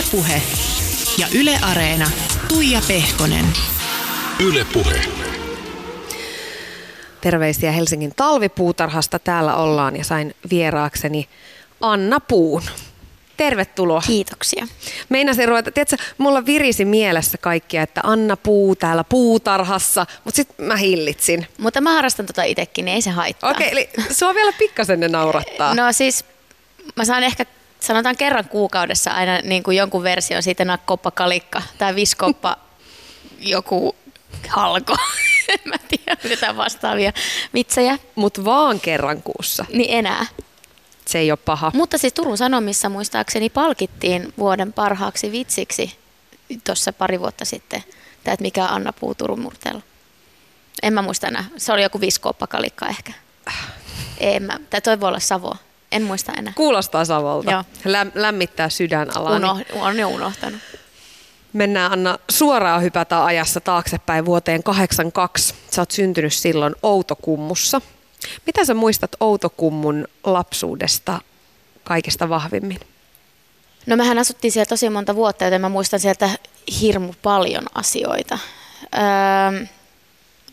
Ylepuhe ja Yle Areena. Tuija Pehkonen. Ylepuhe. Terveisiä Helsingin talvipuutarhasta. Täällä ollaan ja sain vieraakseni Anna Puun. Tervetuloa. Kiitoksia. Meinasin ruveta, tiedätkö, mulla virisi mielessä kaikkia, että Anna Puu täällä puutarhassa, mutta sitten mä hillitsin. Mutta mä harrastan tota itsekin, niin ei se haittaa. Okei, eli sua vielä pikkasen ne naurattaa. No siis mä saan ehkä sanotaan kerran kuukaudessa aina niin kuin jonkun version siitä nakkoppa kalikka tai viskoppa joku halko. mä tiedä, jotain vastaavia vitsejä. Mutta vaan kerran kuussa. Niin enää. Se ei ole paha. Mutta siis Turun Sanomissa muistaakseni palkittiin vuoden parhaaksi vitsiksi tuossa pari vuotta sitten. Tämä, että mikä Anna Puu Turun murteella. En mä muista enää. Se oli joku viskooppakalikka ehkä. En mä. Tai toi voi olla Savo. En muista enää. Kuulostaa Savolta. Joo. Läm- lämmittää sydänalaa. Uno, on jo unohtanut. Mennään Anna suoraan hypätä ajassa taaksepäin vuoteen 82. Sä oot syntynyt silloin Outokummussa. Mitä sä muistat Outokummun lapsuudesta kaikista vahvimmin? No mehän asuttiin siellä tosi monta vuotta, joten mä muistan sieltä hirmu paljon asioita. Öö,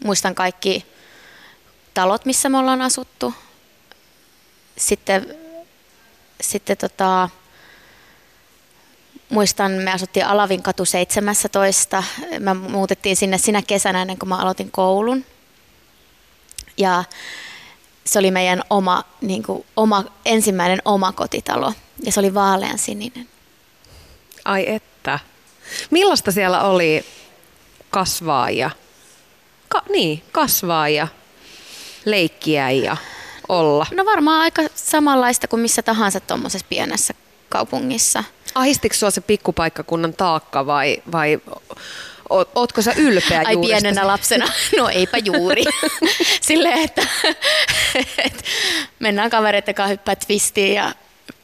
muistan kaikki talot, missä me ollaan asuttu. Sitten, sitten tota, muistan, me asuttiin Alavin katu 17. Mä muutettiin sinne sinä kesänä ennen kuin mä aloitin koulun. Ja se oli meidän oma, niin kuin, oma, ensimmäinen oma kotitalo. Ja se oli vaalean sininen. Ai että. Millaista siellä oli kasvaa ja, ka, niin, kasvaa ja leikkiä ja olla? No varmaan aika samanlaista kuin missä tahansa tuommoisessa pienessä kaupungissa. Ahistiko sua se pikkupaikkakunnan taakka vai, vai oot, ootko sä ylpeä Ai pienenä lapsena? No eipä juuri. Silleen, että, että mennään kavereiden kanssa hyppää twistiin ja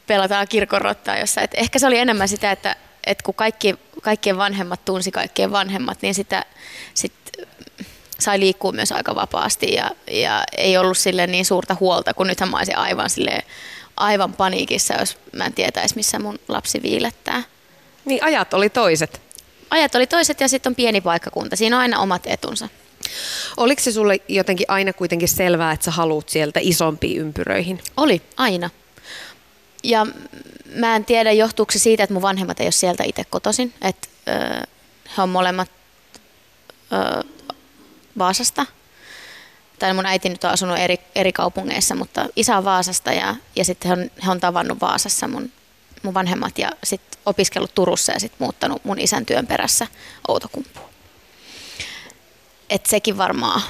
pelataan kirkonrottaa jossain. Et ehkä se oli enemmän sitä, että, että kun kaikki, kaikkien vanhemmat tunsi kaikkien vanhemmat, niin sitä sit sai liikkua myös aika vapaasti ja, ja ei ollut sille niin suurta huolta, kun nythän mä olisin aivan, silleen, aivan paniikissa, jos mä en tietäisi, missä mun lapsi viilettää. Niin ajat oli toiset. Ajat oli toiset ja sitten on pieni paikkakunta. Siinä on aina omat etunsa. Oliko se sulle jotenkin aina kuitenkin selvää, että sä haluut sieltä isompiin ympyröihin? Oli, aina. Ja mä en tiedä, johtuuko se siitä, että mun vanhemmat ei ole sieltä itse kotoisin. Että ö, he on molemmat ö, Vaasasta. Tai mun äiti nyt on asunut eri, eri kaupungeissa, mutta isä on Vaasasta ja, ja sitten he on, he on tavannut Vaasassa mun, mun vanhemmat ja sitten opiskellut Turussa ja sitten muuttanut mun isän työn perässä Outokumpuun. Et sekin varmaan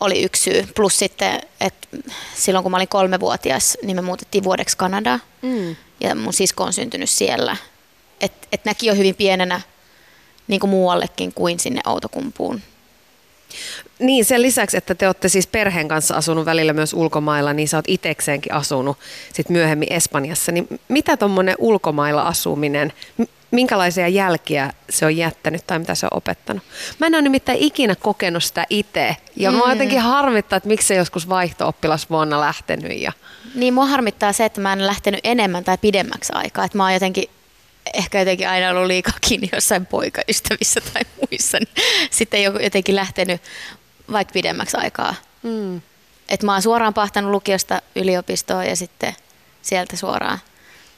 oli yksi syy. Plus sitten, että silloin kun mä olin kolmevuotias, niin me muutettiin vuodeksi Kanadaan. Mm. Ja mun sisko on syntynyt siellä. Että et näki jo hyvin pienenä niin kuin muuallekin kuin sinne Outokumpuun. Niin, sen lisäksi, että te olette siis perheen kanssa asunut välillä myös ulkomailla, niin sä oot itekseenkin asunut sit myöhemmin Espanjassa. Niin mitä tuommoinen ulkomailla asuminen, minkälaisia jälkiä se on jättänyt tai mitä se on opettanut? Mä en ole nimittäin ikinä kokenut sitä itse. Ja mm. mua jotenkin harmittaa, että miksi se joskus vaihto-oppilasvuonna lähtenyt. Ja... Niin mua harmittaa se, että mä en lähtenyt enemmän tai pidemmäksi aikaa. Että mä oon jotenkin ehkä jotenkin aina ollut liikaa kiinni jossain poikaystävissä tai muissa. Niin sitten joku jotenkin lähtenyt vaikka pidemmäksi aikaa. Mm. Et mä oon suoraan pahtanut lukiosta yliopistoon ja sitten sieltä suoraan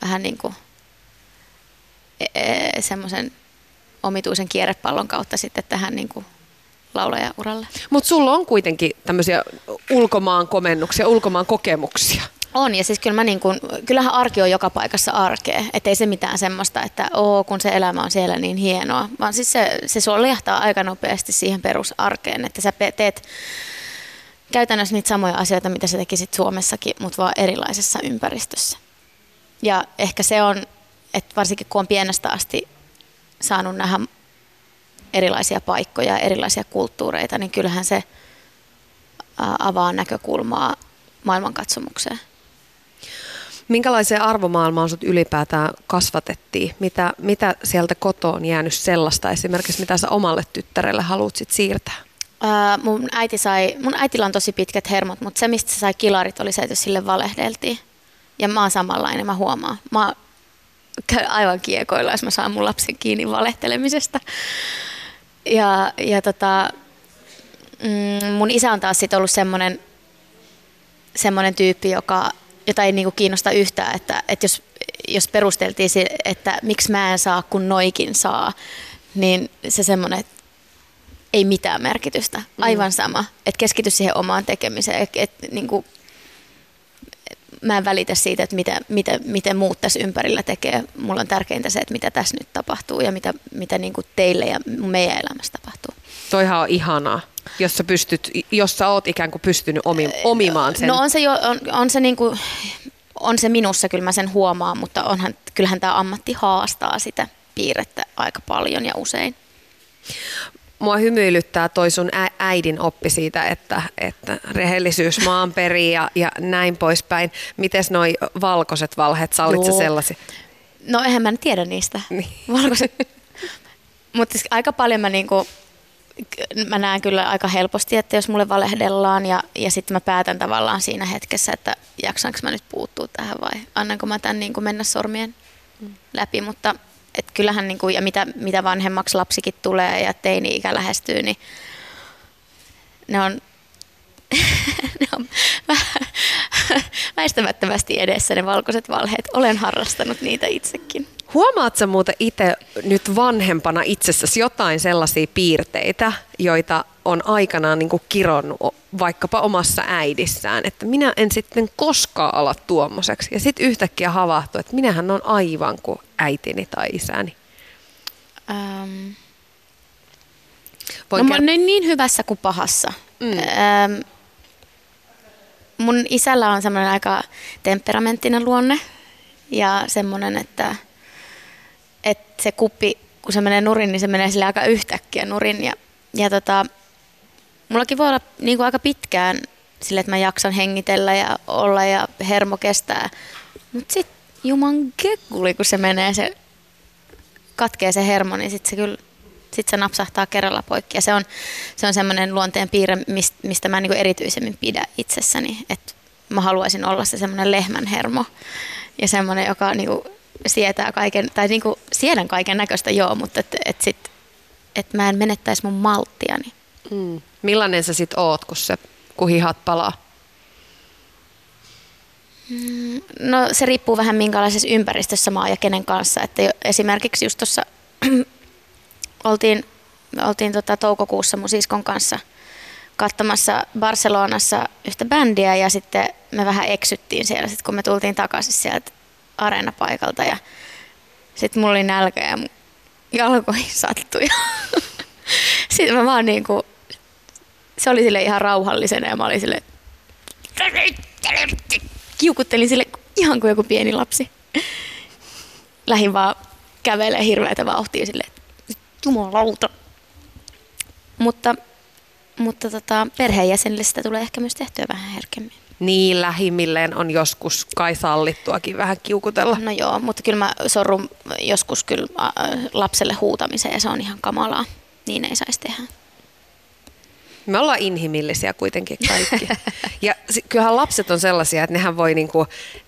vähän niin kuin e- semmoisen omituisen kierrepallon kautta sitten tähän niin kuin laulajauralle. Mutta sulla on kuitenkin tämmöisiä ulkomaan komennuksia, ulkomaan kokemuksia. On, ja siis kyllä mä niin kun, kyllähän arki on joka paikassa arkea, ettei se mitään semmoista, että oo, kun se elämä on siellä niin hienoa, vaan siis se, se soljahtaa aika nopeasti siihen perusarkeen, että sä teet käytännössä niitä samoja asioita, mitä sä tekisit Suomessakin, mutta vaan erilaisessa ympäristössä. Ja ehkä se on, että varsinkin kun on pienestä asti saanut nähdä erilaisia paikkoja, erilaisia kulttuureita, niin kyllähän se avaa näkökulmaa maailmankatsomukseen. Minkälaiseen arvomaailmaan sut ylipäätään kasvatettiin? Mitä, mitä sieltä kotoa on jäänyt sellaista esimerkiksi, mitä sä omalle tyttärelle haluat sit siirtää? Ää, mun, äiti sai, mun äitillä on tosi pitkät hermot, mutta se mistä se sai kilarit oli se, että sille valehdeltiin. Ja mä oon samanlainen, mä huomaan. Mä aivan kiekoilla, jos mä saan mun lapsen kiinni valehtelemisesta. Ja, ja tota, mm, mun isä on taas sit ollut semmoinen semmoinen tyyppi, joka, jota ei niinku kiinnosta yhtään, että, että jos, jos perusteltiin, että miksi mä en saa, kun noikin saa, niin se semmoinen, että ei mitään merkitystä. Mm. Aivan sama. Että keskity siihen omaan tekemiseen. Et, et, niin kuin, mä en välitä siitä, että mitä, mitä, miten muut tässä ympärillä tekee. Mulla on tärkeintä se, että mitä tässä nyt tapahtuu ja mitä, mitä niin kuin teille ja meidän elämässä tapahtuu. Toihan on ihanaa, jos sä, pystyt, jos sä oot ikään kuin pystynyt omi, omimaan sen. No on se, jo, on, on se niin kuin, on se minussa, kyllä mä sen huomaan, mutta onhan, kyllähän tämä ammatti haastaa sitä piirrettä aika paljon ja usein mua hymyilyttää toi sun äidin oppi siitä, että, että rehellisyys maan perii ja, ja näin poispäin. Mites noi valkoiset valheet, sallitko sellaisia? No eihän mä tiedä niistä. Niin. Valkoiset. Mutta siis aika paljon mä niinku, mä näen kyllä aika helposti, että jos mulle valehdellaan ja, ja sitten mä päätän tavallaan siinä hetkessä, että jaksaanko mä nyt puuttua tähän vai annanko mä tämän niin mennä sormien mm. läpi, mutta et kyllähän niin kuin, ja mitä, mitä vanhemmaksi lapsikin tulee ja teini-ikä lähestyy, niin ne on, ne on väistämättömästi edessä ne valkoiset valheet. Olen harrastanut niitä itsekin. Huomaatko muuten itse nyt vanhempana itsessäsi jotain sellaisia piirteitä, joita on aikanaan niin kuin kironnut vaikkapa omassa äidissään, että minä en sitten koskaan ala tuommoiseksi. Ja sitten yhtäkkiä havahtuu, että minähän on aivan kuin äitini tai isäni. Ähm. no mä olen niin hyvässä kuin pahassa. Mm. Ähm, mun isällä on semmoinen aika temperamenttinen luonne ja semmoinen, että, että se kuppi, kun se menee nurin, niin se menee sille aika yhtäkkiä nurin. Ja, ja tota, mullakin voi olla niin kuin aika pitkään sille, että mä jaksan hengitellä ja olla ja hermo kestää. Mutta sitten juman kekkuli, kun se menee, se katkee se hermo, niin sitten se kyllä sit se napsahtaa kerralla poikki. Ja se on, se on semmoinen luonteen piirre, mistä, mä niin erityisemmin pidän itsessäni. Että mä haluaisin olla se semmoinen lehmän hermo ja semmoinen, joka niin kuin sietää kaiken, tai niin kuin siedän kaiken näköistä joo, mutta että et sit, et mä en menettäisi mun malttiani. Mm. Millainen sä sit oot, kun, se, kun hihat palaa? Mm, no se riippuu vähän minkälaisessa ympäristössä mä oon ja kenen kanssa. Että esimerkiksi just tuossa oltiin, oltiin tota toukokuussa mun siskon kanssa katsomassa Barcelonassa yhtä bändiä ja sitten me vähän eksyttiin siellä, sit kun me tultiin takaisin sieltä areenapaikalta ja sitten mulla oli nälkä ja jalkoihin sattui. sitten mä vaan niinku, se oli sille ihan rauhallisena ja mä olin sille kiukuttelin sille ihan kuin joku pieni lapsi. Lähin vaan kävelee hirveätä vauhtia sille, jumalauta. Mutta, mutta tota, perheenjäsenille sitä tulee ehkä myös tehtyä vähän herkemmin. Niin, lähimmilleen on joskus kai sallittuakin vähän kiukutella. No joo, mutta kyllä mä sorrun joskus kyllä lapselle huutamiseen ja se on ihan kamalaa. Niin ei saisi tehdä. Me ollaan inhimillisiä kuitenkin kaikki. Ja kyllähän lapset on sellaisia, että nehän voi, niinku,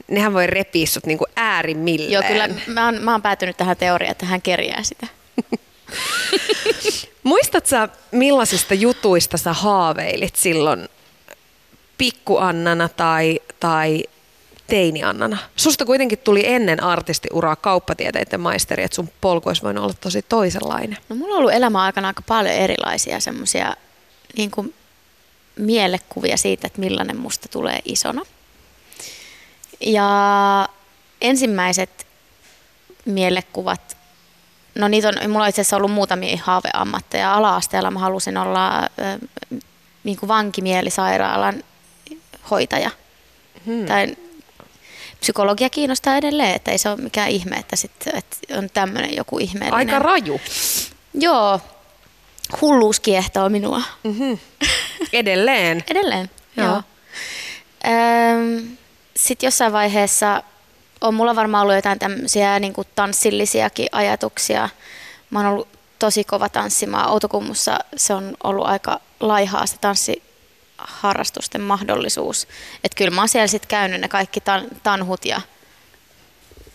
nehän voi repiä sut niinku äärimmilleen. Joo, kyllä mä oon, mä oon päätynyt tähän teoriaan, että hän kerjää sitä. Muistatko millaisista jutuista sä haaveilit silloin pikkuannana tai, tai teiniannana? Susta kuitenkin tuli ennen artistiuraa kauppatieteiden maisteri, että sun polku olisi voinut olla tosi toisenlainen. No mulla on ollut elämä aikana aika paljon erilaisia semmoisia niin kuin mielekuvia siitä, että millainen musta tulee isona. Ja ensimmäiset mielekuvat, no niitä on, mulla on itse asiassa ollut muutamia haaveammatteja. Ala-asteella mä halusin olla äh, niin kuin vankimielisairaalan hoitaja. Hmm. Tai psykologia kiinnostaa edelleen, että ei se ole mikään ihme, että, sit, että on tämmöinen joku ihmeellinen. Aika raju. Joo, hulluus kiehtoo minua. Mm-hmm. Edelleen? Edelleen, joo. joo. Sitten jossain vaiheessa on mulla varmaan ollut jotain tämmöisiä niin tanssillisiakin ajatuksia. Mä oon ollut tosi kova tanssimaan. Outokummussa se on ollut aika laihaa se tanssiharrastusten mahdollisuus. Että kyllä mä oon siellä sitten käynyt ne kaikki tan- tanhut ja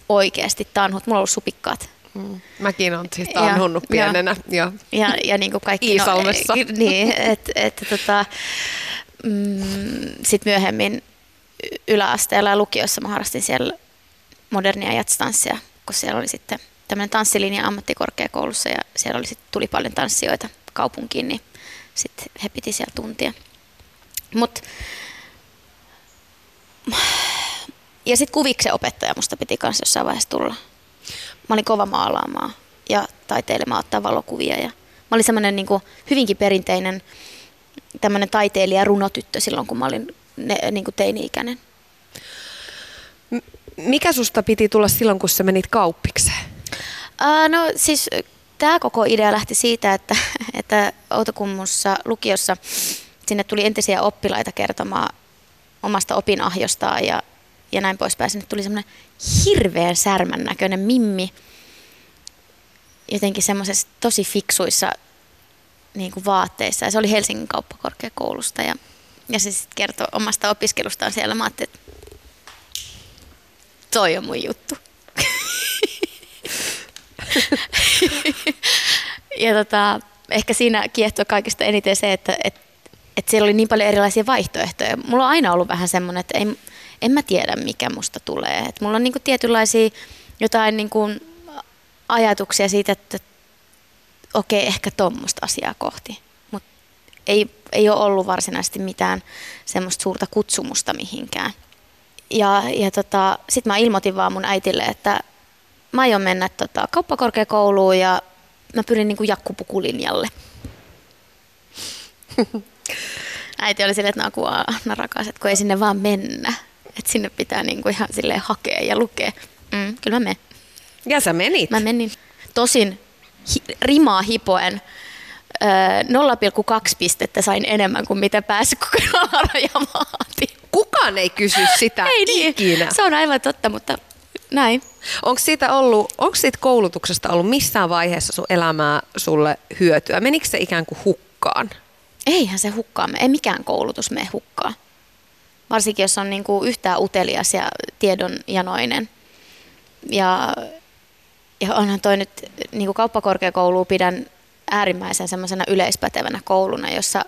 oikeasti tanhut. Mulla on ollut supikkaat. Mm. Mäkin olen siis Ja- tanhunnut ja- pienenä. Ja. Ja, ja niin kuin kaikki... Iisalmessa. No, niin, että et, tota, mm, sitten myöhemmin yläasteella ja lukiossa mä harrastin siellä modernia jatstanssia, kun siellä oli sitten tämmöinen tanssilinja ammattikorkeakoulussa ja siellä oli sit, tuli paljon tanssijoita kaupunkiin, niin sitten he piti siellä tuntia. Mut, ja sitten kuviksen opettaja musta piti kanssa jossain vaiheessa tulla. Mä olin kova maalaamaan ja taiteilemaan, ottaa valokuvia. Ja mä olin semmoinen niin hyvinkin perinteinen tämmöinen taiteilija runotyttö silloin, kun mä olin ne, niin kuin teini-ikäinen. Mikä susta piti tulla silloin, kun sä menit kauppikseen? Uh, no siis tämä koko idea lähti siitä, että, että Outokummussa lukiossa sinne tuli entisiä oppilaita kertomaan omasta opinahjostaan ja, ja näin poispäin. Sinne tuli semmoinen hirveän särmän näköinen mimmi, jotenkin semmoisessa tosi fiksuissa niin kuin vaatteissa. Ja se oli Helsingin kauppakorkeakoulusta ja, ja se sitten kertoi omasta opiskelustaan siellä. Mä ajattelin, että toi on mun juttu. ja tota, ehkä siinä kiehtoi kaikista eniten se, että et, et siellä oli niin paljon erilaisia vaihtoehtoja. Mulla on aina ollut vähän semmoinen, että ei, en mä tiedä mikä musta tulee. Et mulla on niinku tietynlaisia jotain niinku ajatuksia siitä, että okei, ehkä tuommoista asiaa kohti. Mutta ei, ei ole ollut varsinaisesti mitään semmoista suurta kutsumusta mihinkään. Ja, ja tota, sitten mä ilmoitin vaan mun äitille, että mä aion mennä tota, kauppakorkeakouluun ja mä pyrin niin kuin jakkupukulinjalle. Äiti oli silleen, että Naku, Anna rakas, että kun ei sinne vaan mennä. Että sinne pitää niin kuin ihan silleen hakea ja lukea. Mm, kyllä mä menen. Ja sä menit. Mä menin tosin hi- rimaa hipoen. Öö, 0,2 pistettä sain enemmän kuin mitä pääsykokeilun alaraja vaati. Kukaan ei kysy sitä Ei niin, ikinä. se on aivan totta, mutta näin. Onko siitä, ollut, onko siitä koulutuksesta ollut missään vaiheessa sun elämää sulle hyötyä? Menikö se ikään kuin hukkaan? Eihän se hukkaa, me- ei mikään koulutus mene hukkaan. Varsinkin jos on niin kuin yhtään utelias ja tiedonjanoinen. Ja, ja onhan toi nyt niin kuin kauppakorkeakoulua pidän äärimmäisen semmoisena yleispätevänä kouluna, jossa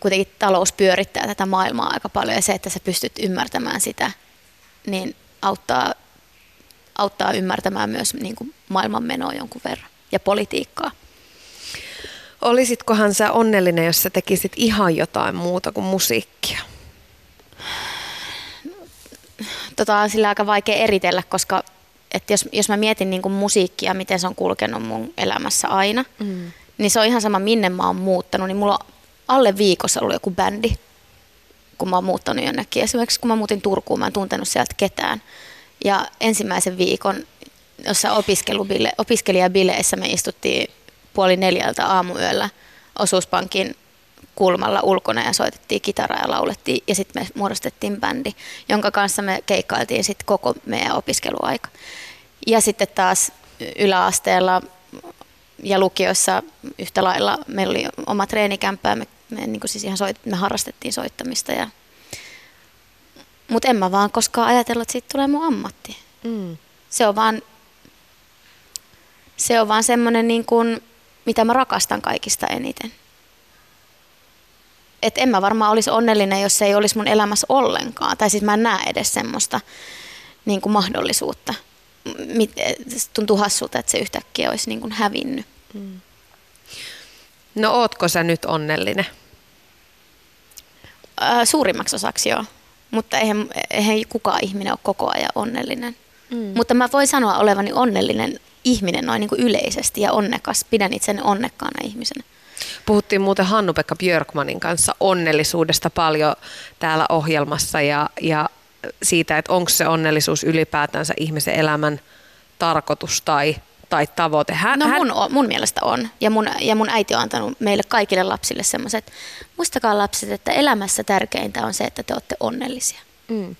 kuitenkin talous pyörittää tätä maailmaa aika paljon ja se, että sä pystyt ymmärtämään sitä, niin auttaa, auttaa ymmärtämään myös niin kuin maailmanmenoa jonkun verran ja politiikkaa. Olisitkohan sä onnellinen, jos sä tekisit ihan jotain muuta kuin musiikkia? tota, on sillä aika vaikea eritellä, koska että jos, jos mä mietin niin kuin musiikkia, miten se on kulkenut mun elämässä aina, mm. niin se on ihan sama, minne mä oon muuttanut. Niin mulla on alle viikossa ollut joku bändi, kun mä oon muuttanut jonnekin. Esimerkiksi kun mä muutin Turkuun, mä en tuntenut sieltä ketään. Ja ensimmäisen viikon jossa opiskelubile, opiskelijabileissä me istuttiin puoli neljältä aamuyöllä osuuspankin kulmalla ulkona ja soitettiin kitaraa ja laulettiin ja sitten me muodostettiin bändi, jonka kanssa me keikkailtiin sitten koko meidän opiskeluaika. Ja sitten taas yläasteella ja lukiossa yhtä lailla meillä oli oma treenikämppää, me, me, niin siis ihan soit, me harrastettiin soittamista. Ja, mutta en mä vaan koskaan ajatellut, että siitä tulee mun ammatti. Mm. Se on vaan, se on vaan semmoinen, niin kuin, mitä mä rakastan kaikista eniten. Et en mä varmaan olisi onnellinen, jos se ei olisi mun elämässä ollenkaan. Tai siis mä en näe edes semmoista niin kuin mahdollisuutta. Se tuntuu hassulta, että se yhtäkkiä olisi niin kuin hävinnyt. No ootko sä nyt onnellinen? Ää, suurimmaksi osaksi joo. Mutta eihän, eihän kukaan ihminen ole koko ajan onnellinen. Mm. Mutta mä voin sanoa olevani onnellinen ihminen noin niin kuin yleisesti ja onnekas. Pidän itseni onnekkaana ihmisenä. Puhuttiin muuten Hannu-Pekka Björkmanin kanssa onnellisuudesta paljon täällä ohjelmassa ja, ja siitä, että onko se onnellisuus ylipäätänsä ihmisen elämän tarkoitus tai, tai tavoite. Hän, No hän, mun, on- mun mielestä on. Ja mun, ja mun äiti on antanut meille kaikille lapsille semmoiset, muistakaa lapset, että elämässä tärkeintä on se, että te olette onnellisia. Mm.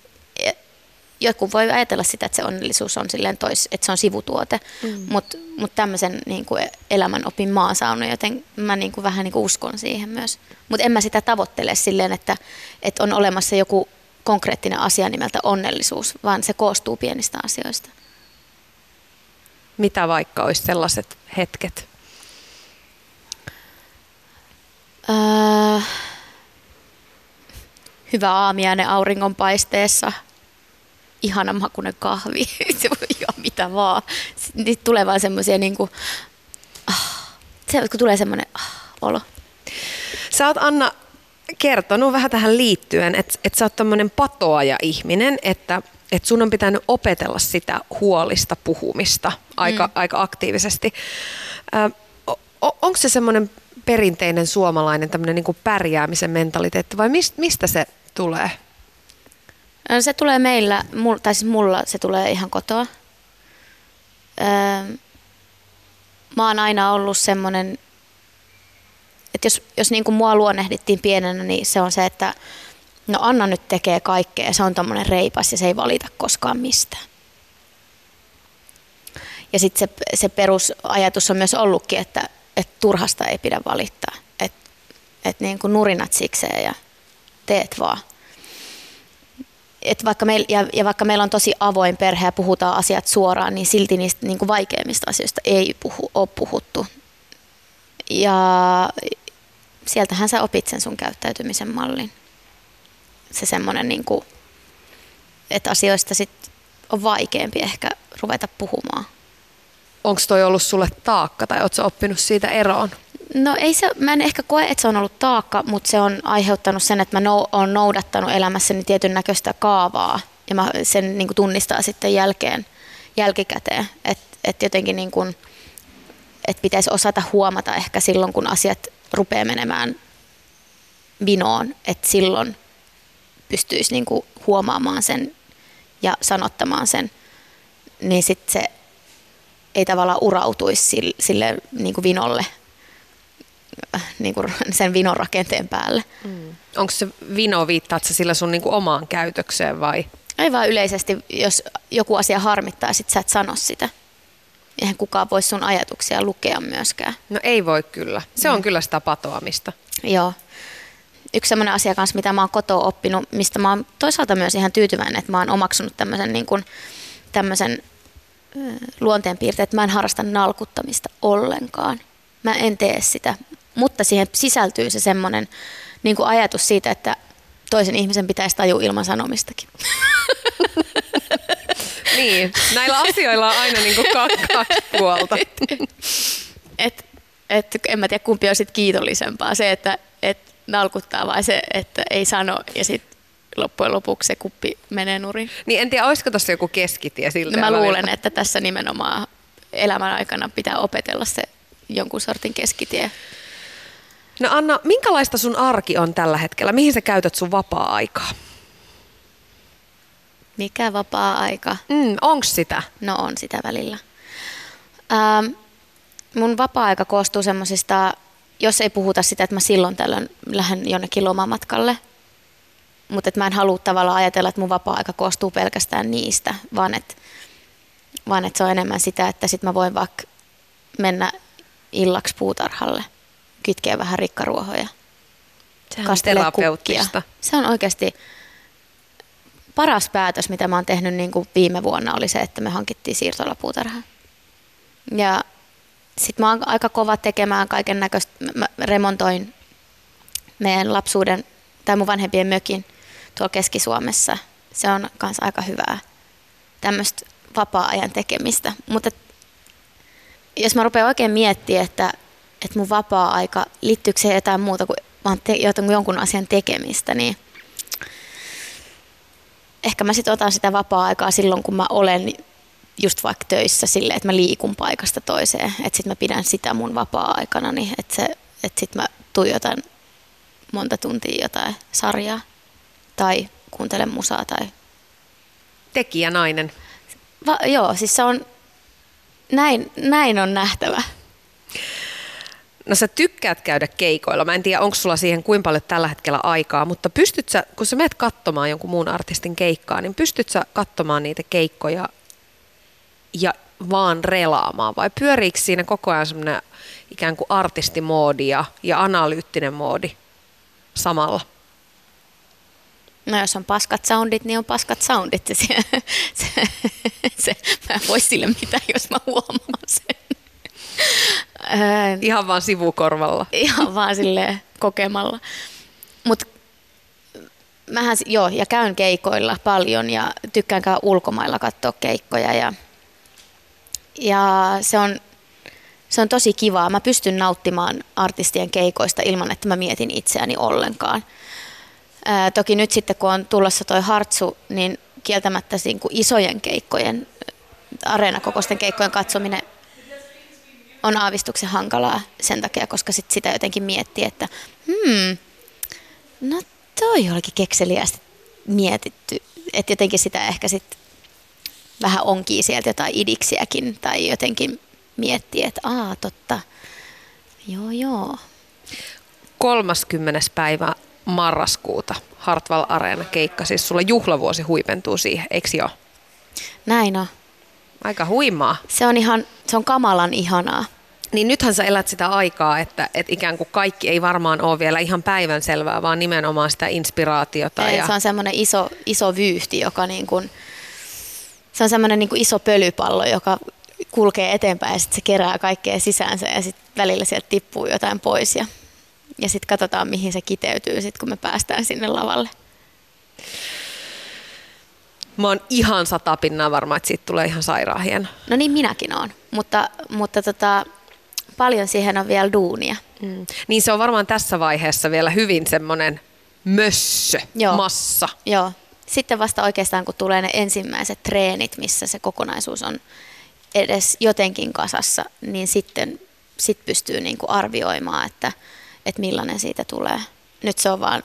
Ja Jotkut voi ajatella sitä, että se onnellisuus on silleen tois, että se on sivutuote, mm. mutta mut tämmöisen niin kuin elämän opin oon saanut, joten mä niin kuin vähän niin kuin uskon siihen myös. Mutta en mä sitä tavoittele silleen, että, että on olemassa joku konkreettinen asia nimeltä onnellisuus, vaan se koostuu pienistä asioista. Mitä vaikka olisi sellaiset hetket? Öö, hyvä aamiainen auringonpaisteessa, ihana makunen kahvi, se voi joo, mitä vaan. Sitten tulee vaan semmoisia niin kuin, ah, se, kun tulee semmoinen ah, olo. Sä oot Anna kertonut vähän tähän liittyen, että, että sä oot tämmöinen patoaja ihminen, että, että sun on pitänyt opetella sitä huolista puhumista aika, mm. aika aktiivisesti. Ö, onko se semmoinen perinteinen suomalainen tämmöinen niin pärjäämisen mentaliteetti vai mist, mistä se tulee? Se tulee meillä, tai siis mulla se tulee ihan kotoa. Öö, mä oon aina ollut semmoinen, että jos, jos niin kuin mua luonnehdittiin pienenä, niin se on se, että no Anna nyt tekee kaikkea se on tommonen reipas ja se ei valita koskaan mistään. Ja sitten se, se perusajatus on myös ollutkin, että, että turhasta ei pidä valittaa. Että et niin kuin nurinat sikseen ja teet vaan et vaikka meil, ja, ja vaikka meillä on tosi avoin perhe ja puhutaan asiat suoraan, niin silti niistä niin kuin vaikeimmista asioista ei puhu, ole puhuttu. Ja sieltähän sä opit sen sun käyttäytymisen mallin. Se semmoinen, niin että asioista sit on vaikeampi ehkä ruveta puhumaan. Onko toi ollut sulle taakka tai ootko oppinut siitä eroon? No ei se, mä en ehkä koe, että se on ollut taakka, mutta se on aiheuttanut sen, että mä no, olen noudattanut elämässäni tietyn näköistä kaavaa. Ja mä sen niin kuin tunnistaa sitten jälkeen, jälkikäteen. Että et jotenkin niin kuin, et pitäisi osata huomata ehkä silloin, kun asiat rupeaa menemään vinoon, että silloin pystyisi niin kuin huomaamaan sen ja sanottamaan sen, niin sitten se ei tavallaan urautuisi sille, sille niin kuin vinolle, niin kuin sen vinon rakenteen päälle. Mm. Onko se vino, viittaat sä sillä sun niin kuin omaan käytökseen vai? Ei vaan yleisesti, jos joku asia harmittaa, sit sä et sano sitä. Eihän kukaan voi sun ajatuksia lukea myöskään. No ei voi kyllä. Se on mm. kyllä sitä patoamista. Joo. Yksi sellainen asia kanssa, mitä mä oon kotoa oppinut, mistä mä oon toisaalta myös ihan tyytyväinen, että mä oon omaksunut tämmöisen, niin kuin, tämmöisen luonteenpiirteen, että mä en harrasta nalkuttamista ollenkaan. Mä en tee sitä mutta siihen sisältyy se semmoinen niin kuin ajatus siitä, että toisen ihmisen pitäisi tajua ilman sanomistakin. niin, näillä asioilla on aina niin kuin kaksi puolta. et, et, en mä tiedä, kumpi on sit kiitollisempaa, se, että et nalkuttaa vai se, että ei sano ja sitten loppujen lopuksi se kuppi menee nurin. Niin en tiedä, olisiko tuossa joku keskitie siltä? No mä luulen, että tässä nimenomaan elämän aikana pitää opetella se jonkun sortin keskitie. No Anna, minkälaista sun arki on tällä hetkellä? Mihin sä käytät sun vapaa-aikaa? Mikä vapaa-aika? Mm, onks sitä? No on sitä välillä. Ähm, mun vapaa-aika koostuu semmoisista, jos ei puhuta sitä, että mä silloin tällöin lähden jonnekin lomamatkalle, mutta että mä en halua tavallaan ajatella, että mun vapaa-aika koostuu pelkästään niistä, vaan että, vaan että se on enemmän sitä, että sit mä voin vaikka mennä illaksi puutarhalle – kitkeä vähän rikkaruohoja. Sehän kukkia. Se on oikeasti paras päätös, mitä mä oon tehnyt niin kuin viime vuonna, oli se, että me hankittiin siirtolapuutarha. Ja sitten mä oon aika kova tekemään kaiken näköistä. Mä remontoin meidän lapsuuden tai mun vanhempien mökin tuolla Keski-Suomessa. Se on myös aika hyvää tämmöistä vapaa-ajan tekemistä. Mutta jos mä rupean oikein miettimään, että että mun vapaa-aika, liittyykö se jotain muuta kuin vaan te, jonkun asian tekemistä, niin ehkä mä sitten otan sitä vapaa-aikaa silloin, kun mä olen just vaikka töissä silleen, että mä liikun paikasta toiseen. Että sitten mä pidän sitä mun vapaa-aikana, niin että, se, että sitten mä tuijotan monta tuntia jotain sarjaa tai kuuntelen musaa tai... Tekijä nainen. Va- joo, siis se on, näin, näin on nähtävä. No sä tykkäät käydä keikoilla. Mä en tiedä, onko sulla siihen kuinka paljon tällä hetkellä aikaa, mutta pystyt sä, kun sä menet katsomaan jonkun muun artistin keikkaa, niin pystyt sä katsomaan niitä keikkoja ja vaan relaamaan vai pyöriikö siinä koko ajan semmoinen ikään kuin artistimoodi ja, ja analyyttinen moodi samalla? No jos on paskat soundit, niin on paskat soundit. Se, se, se, mä en voi sille mitään, jos mä huomaan sen. Ihan vaan sivukorvalla. Ihan vaan sille kokemalla. Mutta mähän, joo, ja käyn keikoilla paljon ja tykkään käydä ulkomailla katsoa keikkoja ja, ja se on, se on tosi kivaa. Mä pystyn nauttimaan artistien keikoista ilman, että mä mietin itseäni ollenkaan. Ää, toki nyt sitten, kun on tulossa toi hartsu, niin kieltämättä niin kuin isojen keikkojen, areenakokoisten keikkojen katsominen on aavistuksen hankalaa sen takia, koska sit sitä jotenkin miettii, että hmm, no toi olikin kekseliästi mietitty. Että jotenkin sitä ehkä sitten vähän onkii sieltä jotain idiksiäkin tai jotenkin miettii, että aa totta, joo joo. 30. päivä marraskuuta Hartwall Areena keikka, siis sulla juhlavuosi huipentuu siihen, eikö joo? Näin on. Aika huimaa. Se on ihan, se on kamalan ihanaa. Niin nythän sä elät sitä aikaa, että, että ikään kuin kaikki ei varmaan ole vielä ihan päivänselvää, vaan nimenomaan sitä inspiraatiota. Ei, ja... Se on semmoinen iso, iso vyyhti, joka niin kuin, se on semmoinen niin iso pölypallo, joka kulkee eteenpäin ja sitten se kerää kaikkea sisäänsä ja sitten välillä sieltä tippuu jotain pois ja, ja sitten katsotaan mihin se kiteytyy sitten kun me päästään sinne lavalle. Mä oon ihan satapinnaa varma, että siitä tulee ihan sairaan hieno. No niin minäkin oon, mutta, mutta tota, paljon siihen on vielä duunia. Mm. Niin se on varmaan tässä vaiheessa vielä hyvin semmoinen mössö, Joo. massa. Joo. Sitten vasta oikeastaan kun tulee ne ensimmäiset treenit, missä se kokonaisuus on edes jotenkin kasassa, niin sitten sit pystyy niinku arvioimaan, että, että millainen siitä tulee. Nyt se on vaan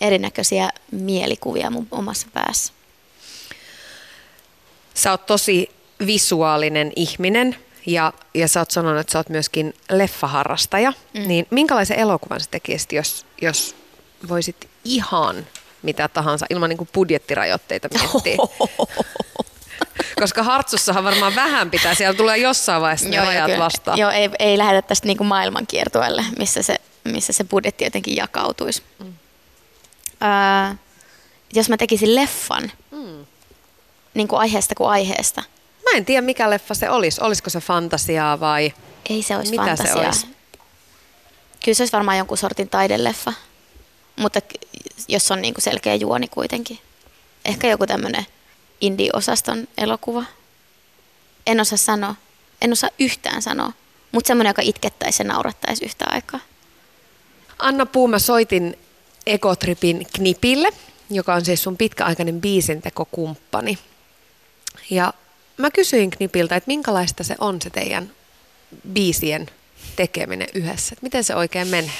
erinäköisiä mielikuvia mun omassa päässä. Sä oot tosi visuaalinen ihminen ja, ja sä oot sanonut, että sä oot myöskin leffaharrastaja. Mm. Niin minkälaisen elokuvan sä tekisit, jos, jos voisit ihan mitä tahansa ilman niin budjettirajoitteita miettiä? Koska Hartsussahan varmaan vähän pitää, siellä tulee jossain vaiheessa ne rajat kyllä. vastaan. Joo, ei, ei lähdetä tästä niinku maailmankiertueelle, missä se, missä se budjetti jotenkin jakautuisi. Mm. Öö, jos mä tekisin leffan, mm. Niin kuin aiheesta kuin aiheesta. Mä en tiedä, mikä leffa se olisi. Olisiko se fantasiaa vai Ei se olisi mitä fantasiaa. se olisi? Kyllä se olisi varmaan jonkun sortin taideleffa, mutta jos on niinku selkeä juoni kuitenkin. Ehkä joku tämmöinen indie-osaston elokuva. En osaa sanoa. En osaa yhtään sanoa. Mutta semmoinen, joka itkettäisi ja naurattaisi yhtä aikaa. Anna Puu, mä soitin Ekotripin Knipille, joka on siis sun pitkäaikainen biisintekokumppani. Ja mä kysyin Knipiltä, että minkälaista se on se teidän biisien tekeminen yhdessä. Että miten se oikein menee?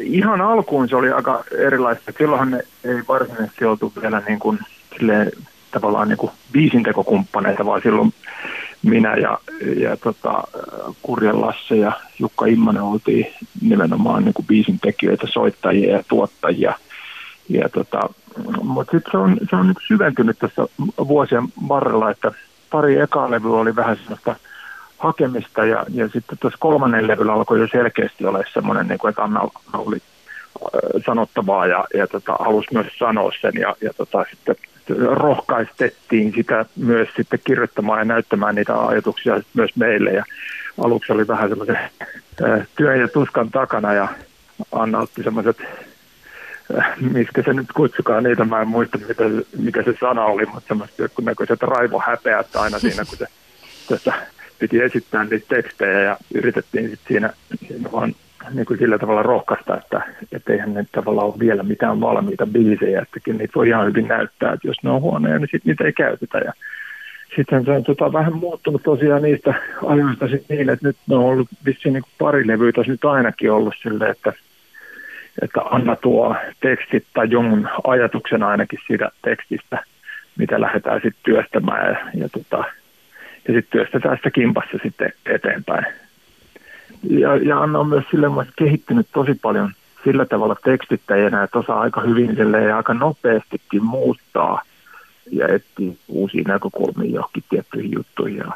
Ihan alkuun se oli aika erilaista. Silloinhan ne ei varsinaisesti oltu vielä niin kuin, silleen, tavallaan niin kuin biisintekokumppaneita, vaan silloin minä ja, ja tota, Kurjen Lasse ja Jukka Immonen oltiin nimenomaan niin kuin biisin tekijöitä, soittajia ja tuottajia. Ja tota, mutta sitten se on, se on kuin syventynyt tässä vuosien varrella, että pari ekaa levyä oli vähän sellaista hakemista ja, ja sitten tuossa kolmannen levyllä alkoi jo selkeästi olla semmoinen, niin kuin, että Anna oli äh, sanottavaa ja, ja tota, halusi myös sanoa sen ja, ja tota, sitten rohkaistettiin sitä myös sitten kirjoittamaan ja näyttämään niitä ajatuksia myös meille ja aluksi oli vähän semmoisen äh, työn ja tuskan takana ja Anna otti semmoiset mistä se nyt kutsukaan niitä, mä en muista mitä, mikä se sana oli, mutta semmoiset näköiset raivohäpeät aina siinä, kun se tässä piti esittää niitä tekstejä ja yritettiin sitten siinä, siinä vaan niin kuin sillä tavalla rohkaista, että, eihän ne tavallaan ole vielä mitään valmiita biisejä, että niitä voi ihan hyvin näyttää, että jos ne on huonoja, niin sitten niitä ei käytetä. Ja sitten se on tota, vähän muuttunut tosiaan niistä ajoista sit niin, että nyt ne on ollut vissiin niin pari levyä tässä nyt ainakin ollut silleen, että, että Anna tuo tekstit tai jonkun ajatuksen ainakin siitä tekstistä, mitä lähdetään sitten työstämään ja, ja tota, ja sitten työstetään sitä kimpassa sitten eteenpäin. Ja, ja Anna on myös sille kehittynyt tosi paljon sillä tavalla tekstittäjänä, että osaa aika hyvin ja aika nopeastikin muuttaa ja etsiä uusia näkökulmia johonkin tiettyihin juttuihin. Ja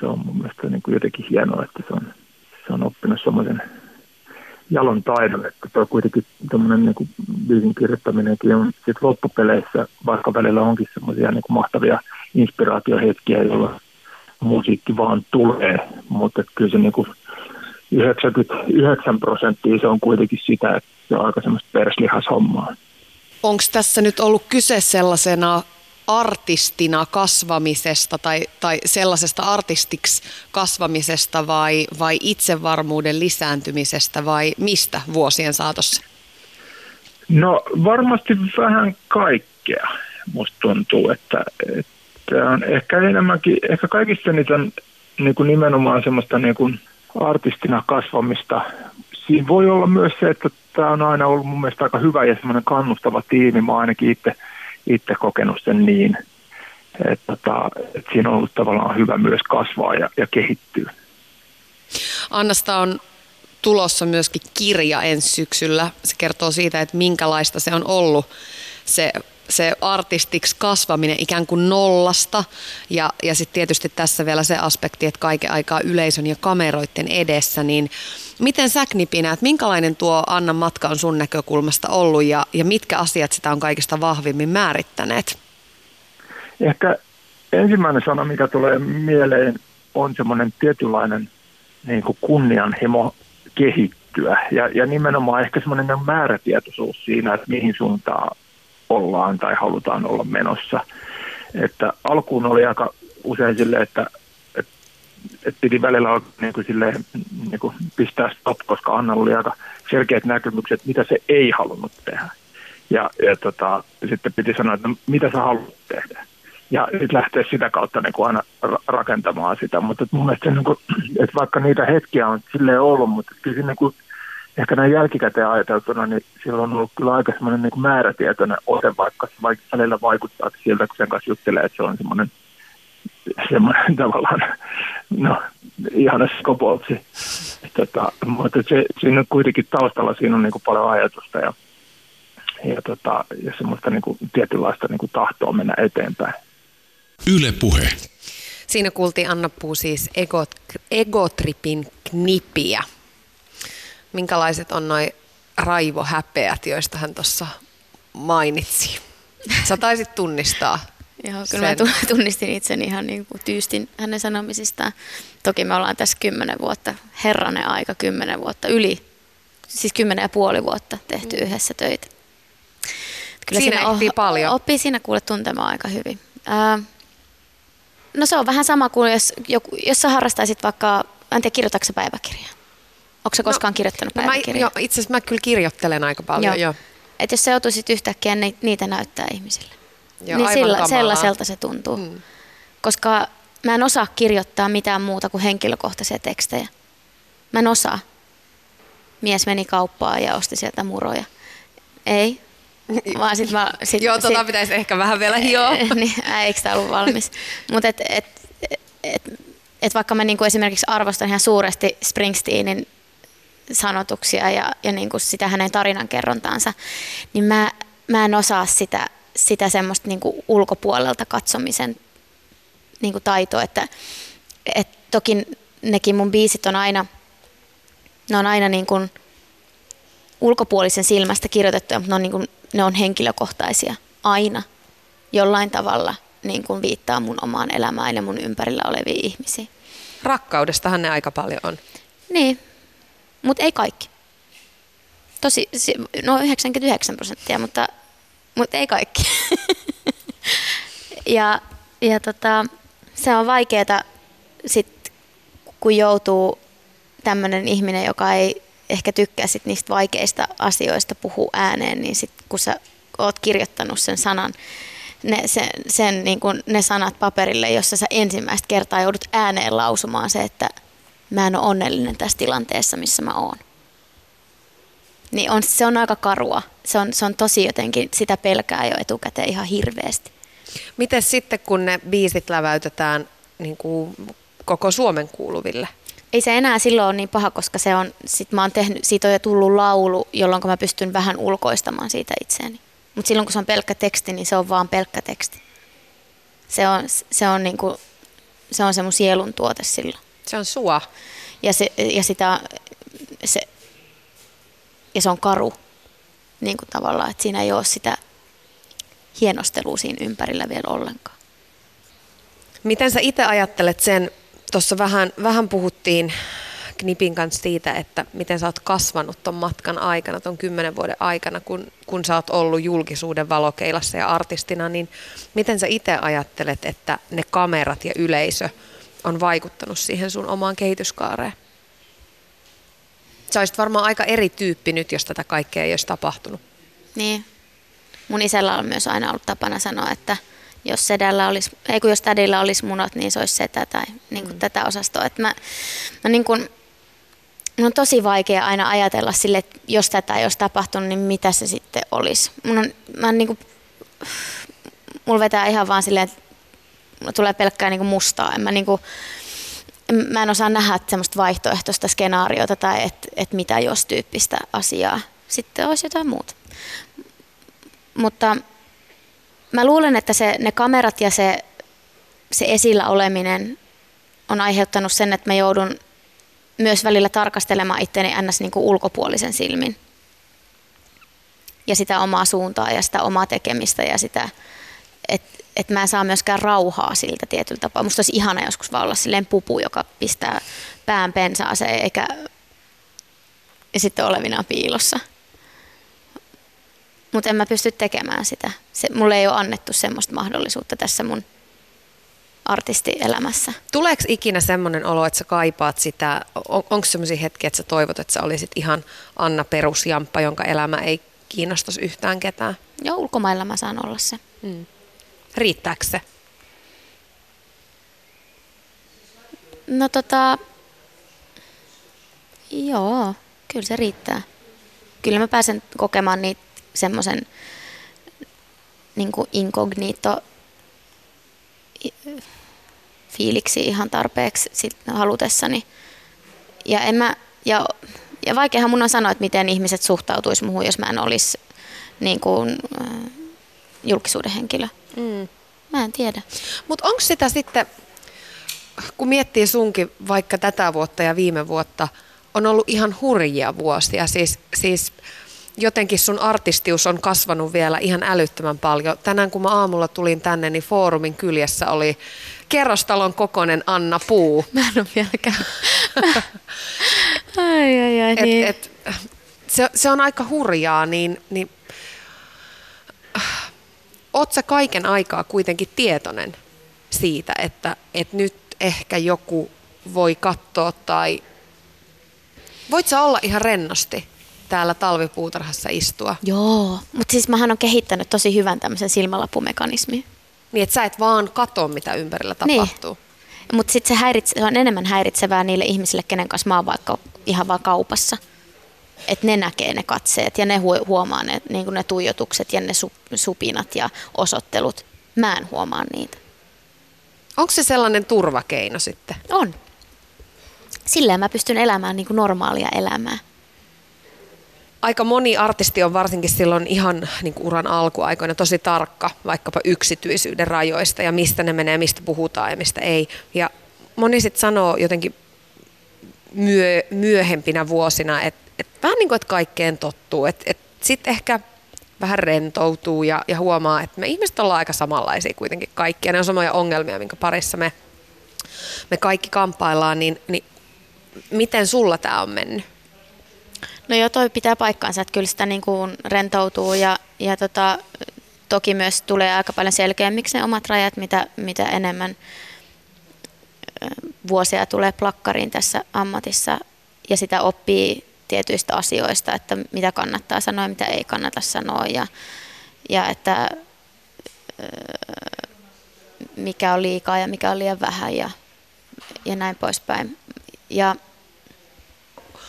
se on mun mielestä niin kuin jotenkin hienoa, että se on, se on oppinut semmoisen jalon taidon, että tuo kuitenkin tämmöinen niin biisin kirjoittaminenkin on sit loppupeleissä, vaikka välillä onkin semmoisia niin mahtavia inspiraatiohetkiä, joilla musiikki vaan tulee, mutta kyllä se niin kuin 99 prosenttia se on kuitenkin sitä, että se on aika semmoista perslihashommaa. Onko tässä nyt ollut kyse sellaisena artistina kasvamisesta tai, tai sellaisesta artistiksi kasvamisesta vai, vai itsevarmuuden lisääntymisestä vai mistä vuosien saatossa? No varmasti vähän kaikkea musta tuntuu, että, että on ehkä enemmänkin, ehkä kaikista niitä niin kuin nimenomaan semmoista niin kuin artistina kasvamista. Siinä voi olla myös se, että tämä on aina ollut mun mielestä aika hyvä ja semmoinen kannustava tiimi. Mä ainakin itse, itse kokenut sen niin, että, tota, että siinä on ollut tavallaan hyvä myös kasvaa ja, ja kehittyä. Annasta on tulossa myöskin kirja ensi syksyllä. Se kertoo siitä, että minkälaista se on ollut se se artistiksi kasvaminen ikään kuin nollasta. Ja, ja sitten tietysti tässä vielä se aspekti, että kaiken aikaa yleisön ja kameroiden edessä, niin miten sä Knipinä, minkälainen tuo Annan matka on sun näkökulmasta ollut ja, ja mitkä asiat sitä on kaikista vahvimmin määrittäneet? Ehkä ensimmäinen sana, mikä tulee mieleen, on semmoinen tietynlainen niin kuin kunnianhimo kehittyä. Ja, ja nimenomaan ehkä semmoinen määrätietoisuus siinä, että mihin suuntaan ollaan tai halutaan olla menossa. Että alkuun oli aika usein silleen, että, että, että piti välillä niin kuin silleen, niin kuin pistää stop, koska Anna oli aika selkeät näkemykset, mitä se ei halunnut tehdä. Ja, ja tota, sitten piti sanoa, että mitä sä haluat tehdä. Ja sitten lähteä sitä kautta niin kuin aina rakentamaan sitä. Mutta mun mielestä niin kuin, että vaikka niitä hetkiä on silleen ollut, mutta kyllä niin kuin, ehkä näin jälkikäteen ajateltuna, niin silloin on ollut kyllä aika semmoinen niin määrätietoinen ote, vaikka se vaikka välillä vaikuttaa siltä, kun sen kanssa juttelee, että se on semmoinen, semmoinen tavallaan, no, ihana skopoltsi. Tota, mutta se, siinä on kuitenkin taustalla, siinä on niin kuin paljon ajatusta ja, ja, tota, ja semmoista niin kuin, tietynlaista niin kuin tahtoa mennä eteenpäin. Yle Puhe. Siinä kuultiin Anna Puu siis Egot, Egotripin knipiä minkälaiset on noin raivohäpeät, joista hän tuossa mainitsi? Sä taisit tunnistaa. Joo, kyllä sen. mä tunnistin itseni ihan niin kuin tyystin hänen sanomisistaan. Toki me ollaan tässä kymmenen vuotta, herranen aika kymmenen vuotta, yli, siis kymmenen ja puoli vuotta tehty mm. yhdessä töitä. Kyllä siinä, siinä oppii paljon. Oppii siinä kuule tuntemaan aika hyvin. Ää, no se on vähän sama kuin jos, joku, jos sä harrastaisit vaikka, en tiedä, kirjoitatko päiväkirjaa? Onko se no, koskaan no, kirjoittanut päiväkirjaa? No itse asiassa mä kyllä kirjoittelen aika paljon, joo. joo. Et jos sä joutuisit yhtäkkiä ni, niitä näyttää ihmisille, joo, niin sillä, sellaiselta se tuntuu. Hmm. Koska mä en osaa kirjoittaa mitään muuta kuin henkilökohtaisia tekstejä. Mä en osaa. Mies meni kauppaan ja osti sieltä muroja. Ei. Vaan sit mä, sit, Joo, tota sit, pitäisi ehkä vähän vielä hioa. niin, eikö tämä ollut valmis? Mutta et, et, et, et, et vaikka mä niinku esimerkiksi arvostan ihan suuresti Springsteenin sanotuksia ja, ja niin kuin sitä hänen tarinankerrontaansa, niin mä, mä en osaa sitä, sitä semmoista niin kuin ulkopuolelta katsomisen niin kuin taitoa, että et toki nekin mun biisit on aina, ne on aina niin kuin ulkopuolisen silmästä kirjoitettuja, mutta ne on, niin kuin, ne on henkilökohtaisia aina jollain tavalla niin kuin viittaa mun omaan elämään ja mun ympärillä oleviin ihmisiin. Rakkaudestahan ne aika paljon on. Niin, mutta ei kaikki. Tosi, no 99 prosenttia, mutta, mutta ei kaikki. ja ja tota, se on vaikeaa sit, kun joutuu tämmöinen ihminen, joka ei ehkä tykkää sit niistä vaikeista asioista puhua ääneen, niin sit, kun sä oot kirjoittanut sen sanan, ne, sen, sen, niin kun ne sanat paperille, jossa sä ensimmäistä kertaa joudut ääneen lausumaan se, että mä en ole onnellinen tässä tilanteessa, missä mä oon. Niin on, se on aika karua. Se on, se on tosi jotenkin, sitä pelkää jo etukäteen ihan hirveästi. Miten sitten, kun ne biisit läväytetään niin kuin koko Suomen kuuluville? Ei se enää silloin ole niin paha, koska se on, sit mä oon tehnyt, siitä on jo tullut laulu, jolloin mä pystyn vähän ulkoistamaan siitä itseäni. Mutta silloin kun se on pelkkä teksti, niin se on vaan pelkkä teksti. Se on, se on, niinku, se, on se mun sielun tuote silloin. Se on sua. Ja, se, ja sitä, se, ja se on karu niin kuin tavallaan, että siinä ei ole sitä hienostelua siinä ympärillä vielä ollenkaan. Miten sä itse ajattelet sen, tuossa vähän, vähän puhuttiin Knipin kanssa siitä, että miten sä oot kasvanut ton matkan aikana, ton kymmenen vuoden aikana, kun, kun sä oot ollut julkisuuden valokeilassa ja artistina, niin miten sä itse ajattelet, että ne kamerat ja yleisö on vaikuttanut siihen sun omaan kehityskaareen? Sä olisit varmaan aika eri tyyppi nyt, jos tätä kaikkea ei olisi tapahtunut. Niin. Mun isällä on myös aina ollut tapana sanoa, että jos sedällä olisi, ei kun jos tädillä olisi munat, niin se olisi setä tai niin kuin mm. tätä osastoa. Että mä, mä niin kuin, on tosi vaikea aina ajatella sille, että jos tätä ei olisi tapahtunut, niin mitä se sitten olisi. Mun on, mä niin kuin, mulla vetää ihan vaan silleen, että tulee pelkkää niin kuin mustaa. En mä, niin kuin, mä en osaa nähdä semmoista vaihtoehtoista skenaariota tai että et mitä jos tyyppistä asiaa. Sitten olisi jotain muuta. Mutta mä luulen, että se, ne kamerat ja se, se esillä oleminen on aiheuttanut sen, että mä joudun myös välillä tarkastelemaan itseäni ns. Niin kuin ulkopuolisen silmin. Ja sitä omaa suuntaa ja sitä omaa tekemistä ja sitä, että et mä en saa myöskään rauhaa siltä tietyllä tapaa. Musta olisi ihana joskus vaan olla silleen pupu, joka pistää pään pensaaseen eikä ja sitten olevina piilossa. Mutta en mä pysty tekemään sitä. Se, mulle ei ole annettu semmoista mahdollisuutta tässä mun artistielämässä. Tuleeko ikinä semmoinen olo, että sä kaipaat sitä, on, onko semmoisia hetkiä, että sä toivot, että sä olisit ihan Anna perusjamppa, jonka elämä ei kiinnostaisi yhtään ketään? Joo, ulkomailla mä saan olla se. Mm. Riittääkö se? No tota, joo, kyllä se riittää. Kyllä mä pääsen kokemaan niitä semmoisen niin inkognito fiiliksi ihan tarpeeksi sit halutessani. Ja, en mä, ja, ja vaikeahan mun on sanoa, että miten ihmiset suhtautuisi muuhun, jos mä en olisi niin kuin, äh, julkisuuden henkilö. Mm. Mä en tiedä. Mutta onko sitä sitten, kun miettii sunkin vaikka tätä vuotta ja viime vuotta, on ollut ihan hurjia vuosia. Siis, siis jotenkin sun artistius on kasvanut vielä ihan älyttömän paljon. Tänään kun mä aamulla tulin tänne, niin foorumin kyljessä oli kerrostalon kokoinen Anna Puu. Mä en ole vieläkään. ai, ai, ai, et, niin. et, se, se on aika hurjaa, niin, niin oot sä kaiken aikaa kuitenkin tietoinen siitä, että, että nyt ehkä joku voi katsoa tai voit sä olla ihan rennosti täällä talvipuutarhassa istua? Joo, mutta siis mähän on kehittänyt tosi hyvän tämmöisen silmälapumekanismin. Niin, että sä et vaan katso, mitä ympärillä niin. tapahtuu. Niin. Mutta sitten se, häiritse, se on enemmän häiritsevää niille ihmisille, kenen kanssa mä oon vaikka ihan vaan kaupassa. Että ne näkee ne katseet ja ne huomaa ne, niin ne tuijotukset ja ne supinat ja osoittelut. Mä en huomaa niitä. Onko se sellainen turvakeino sitten? On. Silleen mä pystyn elämään niin kuin normaalia elämää aika moni artisti on varsinkin silloin ihan niin kuin uran alkuaikoina tosi tarkka vaikkapa yksityisyyden rajoista ja mistä ne menee, mistä puhutaan ja mistä ei. Ja moni sitten sanoo jotenkin myö, myöhempinä vuosina, että et vähän niin kuin, että kaikkeen tottuu. Että et sitten ehkä vähän rentoutuu ja, ja huomaa, että me ihmiset ollaan aika samanlaisia kuitenkin kaikki. Ja ne on samoja ongelmia, minkä parissa me, me kaikki kamppaillaan. Niin, niin miten sulla tämä on mennyt? No joo, toi pitää paikkaansa, että kyllä sitä niin kuin rentoutuu ja, ja tota, toki myös tulee aika paljon selkeämmiksi ne omat rajat, mitä, mitä enemmän vuosia tulee plakkariin tässä ammatissa ja sitä oppii tietyistä asioista, että mitä kannattaa sanoa ja mitä ei kannata sanoa ja, ja että mikä on liikaa ja mikä on liian vähän ja, ja näin poispäin. Ja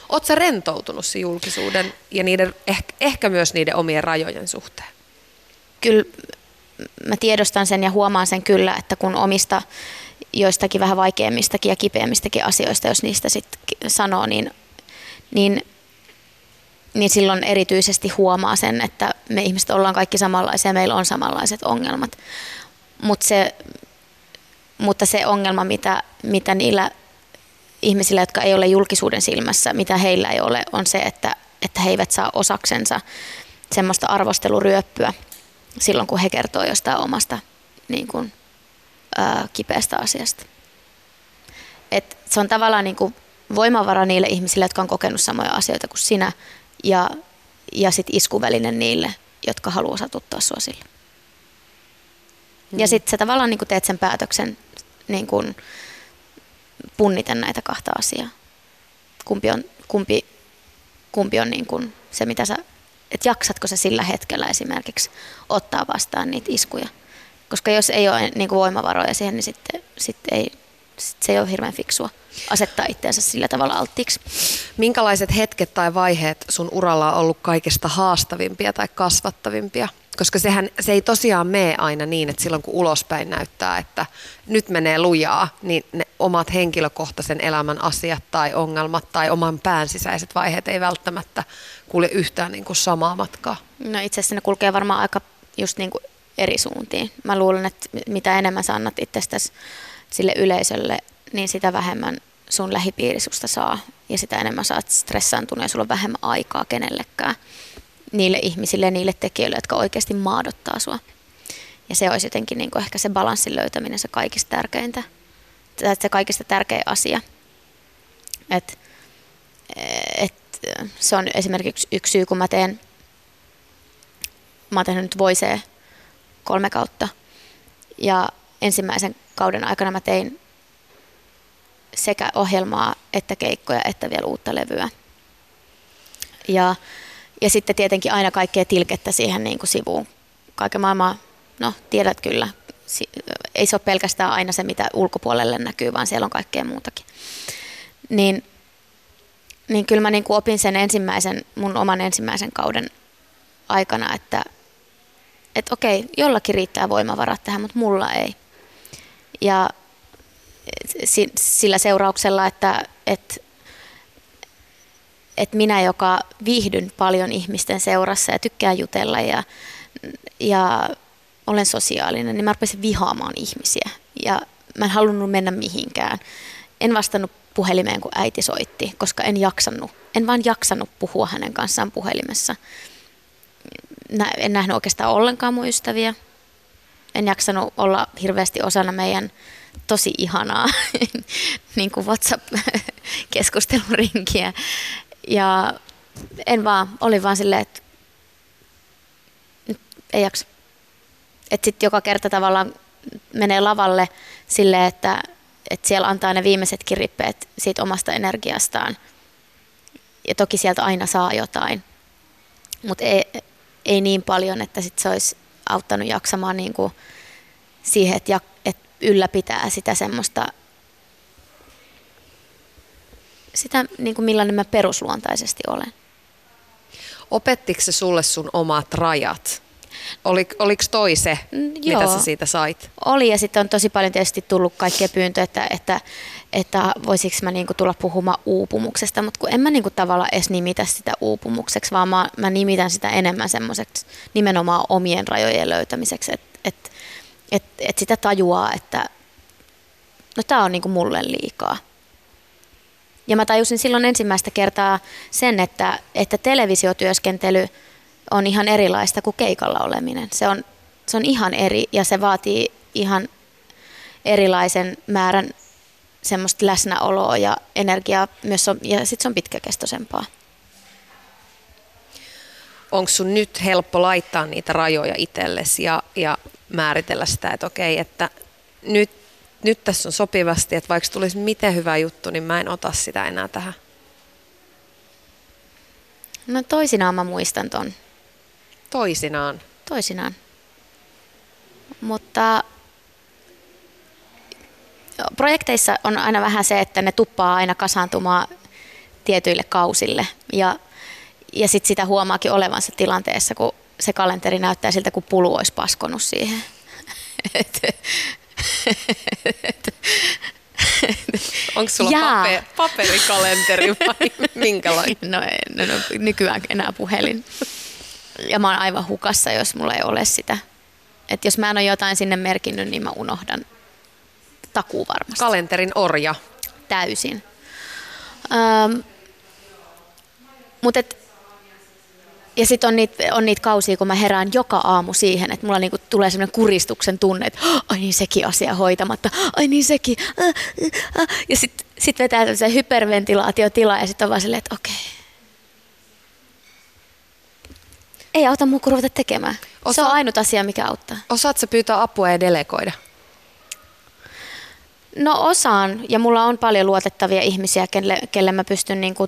Oletko rentoutunut se julkisuuden ja niiden, ehkä, ehkä myös niiden omien rajojen suhteen? Kyllä mä tiedostan sen ja huomaan sen kyllä, että kun omista joistakin vähän vaikeammistakin ja kipeämmistäkin asioista, jos niistä sitten sanoo, niin, niin, niin silloin erityisesti huomaa sen, että me ihmiset ollaan kaikki samanlaisia ja meillä on samanlaiset ongelmat. Mut se, mutta se ongelma, mitä, mitä niillä ihmisillä, jotka ei ole julkisuuden silmässä, mitä heillä ei ole, on se, että, että he eivät saa osaksensa semmoista arvosteluryöppyä silloin, kun he kertoo jostain omasta niin kuin, ää, kipeästä asiasta. Et se on tavallaan niin kuin voimavara niille ihmisille, jotka on kokenut samoja asioita kuin sinä, ja, ja sitten iskuvälinen niille, jotka haluaa satuttaa sinua sille. Mm. Ja sitten sä tavallaan niin teet sen päätöksen niin kuin punniten näitä kahta asiaa. Kumpi on, kumpi, kumpi on niin kuin se, mitä sä, että jaksatko sä sillä hetkellä esimerkiksi ottaa vastaan niitä iskuja. Koska jos ei ole niin voimavaroja siihen, niin sitten, sitten ei, sitten se ei ole hirveän fiksua asettaa itseensä sillä tavalla alttiiksi. Minkälaiset hetket tai vaiheet sun uralla on ollut kaikista haastavimpia tai kasvattavimpia? Koska sehän, se ei tosiaan mene aina niin, että silloin kun ulospäin näyttää, että nyt menee lujaa, niin ne omat henkilökohtaisen elämän asiat tai ongelmat tai oman pään sisäiset vaiheet ei välttämättä kulje yhtään niin kuin samaa matkaa. No itse asiassa ne kulkee varmaan aika just niin kuin eri suuntiin. Mä luulen, että mitä enemmän sä annat itsestäsi sille yleisölle, niin sitä vähemmän sun lähipiirisusta saa ja sitä enemmän saat stressaantunut ja sulla on vähemmän aikaa kenellekään niille ihmisille ja niille tekijöille, jotka oikeasti maadottaa sua. Ja se olisi jotenkin niin kuin ehkä se balanssin löytäminen se kaikista tärkeintä. Se kaikista tärkein asia. Et, et, se on esimerkiksi yksi syy, kun mä teen, mä oon tehnyt nyt Voisee kolme kautta. Ja ensimmäisen kauden aikana mä tein sekä ohjelmaa että keikkoja että vielä uutta levyä. Ja, ja sitten tietenkin aina kaikkea tilkettä siihen niin kuin sivuun. Kaiken maailmaa, no tiedät kyllä, ei se ole pelkästään aina se, mitä ulkopuolelle näkyy, vaan siellä on kaikkea muutakin. Niin, niin kyllä mä niin kuin opin sen ensimmäisen, mun oman ensimmäisen kauden aikana, että et okei, jollakin riittää voimavarat tähän, mutta mulla ei. Ja sillä seurauksella, että, että, että minä, joka viihdyn paljon ihmisten seurassa ja tykkään jutella ja, ja olen sosiaalinen, niin mä rupesin vihaamaan ihmisiä. Ja mä en halunnut mennä mihinkään. En vastannut puhelimeen, kun äiti soitti, koska en jaksanut. En vaan jaksanut puhua hänen kanssaan puhelimessa. En nähnyt oikeastaan ollenkaan mun ystäviä. En jaksanut olla hirveästi osana meidän tosi ihanaa niin kuin WhatsApp-keskustelurinkiä. Ja en vaan, oli vaan silleen, että nyt ei jaksa. Että sitten joka kerta tavallaan menee lavalle silleen, että, että siellä antaa ne viimeisetkin rippeet siitä omasta energiastaan. Ja toki sieltä aina saa jotain, mutta ei, ei niin paljon, että sit se olisi auttanut jaksamaan niin kuin siihen, että, että ylläpitää sitä semmoista, sitä niin kuin millainen mä perusluontaisesti olen. Opettiko se sulle sun omat rajat? Oli, oliko toi se, mm, mitä sä siitä sait? Oli ja sitten on tosi paljon tietysti tullut kaikkea pyyntöä, että, että, että voisiko mä niinku tulla puhumaan uupumuksesta, mutta kun en mä niinku tavallaan edes nimitä sitä uupumukseksi, vaan mä, mä nimitän sitä enemmän semmoiseksi nimenomaan omien rajojen löytämiseksi, että et, et, et sitä tajuaa, että no tämä on niinku mulle liikaa. Ja mä tajusin silloin ensimmäistä kertaa sen, että, että televisiotyöskentely on ihan erilaista kuin keikalla oleminen. Se on, se on ihan eri ja se vaatii ihan erilaisen määrän semmoista läsnäoloa ja energiaa myös on, ja sitten se on pitkäkestoisempaa. Onko sun nyt helppo laittaa niitä rajoja itsellesi ja, ja määritellä sitä, että okei, että nyt, nyt tässä on sopivasti, että vaikka tulisi miten hyvä juttu, niin mä en ota sitä enää tähän. No toisinaan mä muistan ton. Toisinaan? Toisinaan. Mutta projekteissa on aina vähän se, että ne tuppaa aina kasaantumaan tietyille kausille. Ja, ja sitten sitä huomaakin olevansa tilanteessa, kun se kalenteri näyttää siltä, kun pulu olisi paskonut siihen. Onko sulla paper, paperikalenteri vai minkälainen? No, no, no, nykyään enää puhelin. Ja mä oon aivan hukassa, jos mulla ei ole sitä. Et jos mä en ole jotain sinne merkinnyt, niin mä unohdan takuu varmasti. Kalenterin orja. Täysin. Ähm, Mutta ja sitten on niitä on niit kausia, kun mä herään joka aamu siihen, että mulla niinku tulee semmoinen kuristuksen tunne, että ai niin sekin asia hoitamatta, ai niin sekin. Äh, äh, äh. Ja sitten sit vetää tämmöisen hyperventilaatiotila ja sitten on vaan silleen, että okei. Ei auta muu kuin ruveta tekemään. Osa... Se on ainut asia, mikä auttaa. Osaatko pyytää apua ja delegoida? No osaan, ja mulla on paljon luotettavia ihmisiä, kelle, kelle mä pystyn niinku,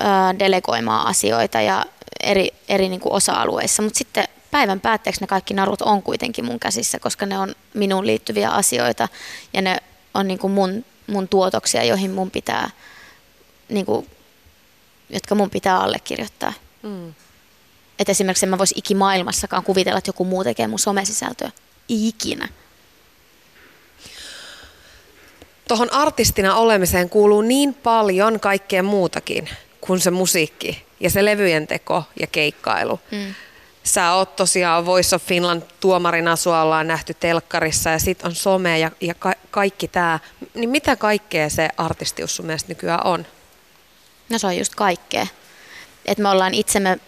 äh, delegoimaan asioita ja eri, eri niinku osa-alueissa. Mutta sitten päivän päätteeksi ne kaikki narut on kuitenkin mun käsissä, koska ne on minuun liittyviä asioita ja ne on niinku mun, mun tuotoksia, joihin mun pitää, niinku, jotka mun pitää allekirjoittaa. Mm. Et esimerkiksi en mä voisi ikimaailmassakaan kuvitella, että joku muu tekee mun somesisältöä. Ikinä. Tuohon artistina olemiseen kuuluu niin paljon kaikkea muutakin kuin se musiikki ja se levyjen teko ja keikkailu. Mm. Sä oot tosiaan Voice of Finland tuomarina, sua ollaan nähty telkkarissa ja sit on some ja, ja ka- kaikki tämä. Niin mitä kaikkea se artistius sun mielestä nykyään on? No se on just kaikkea. Et me ollaan itsemme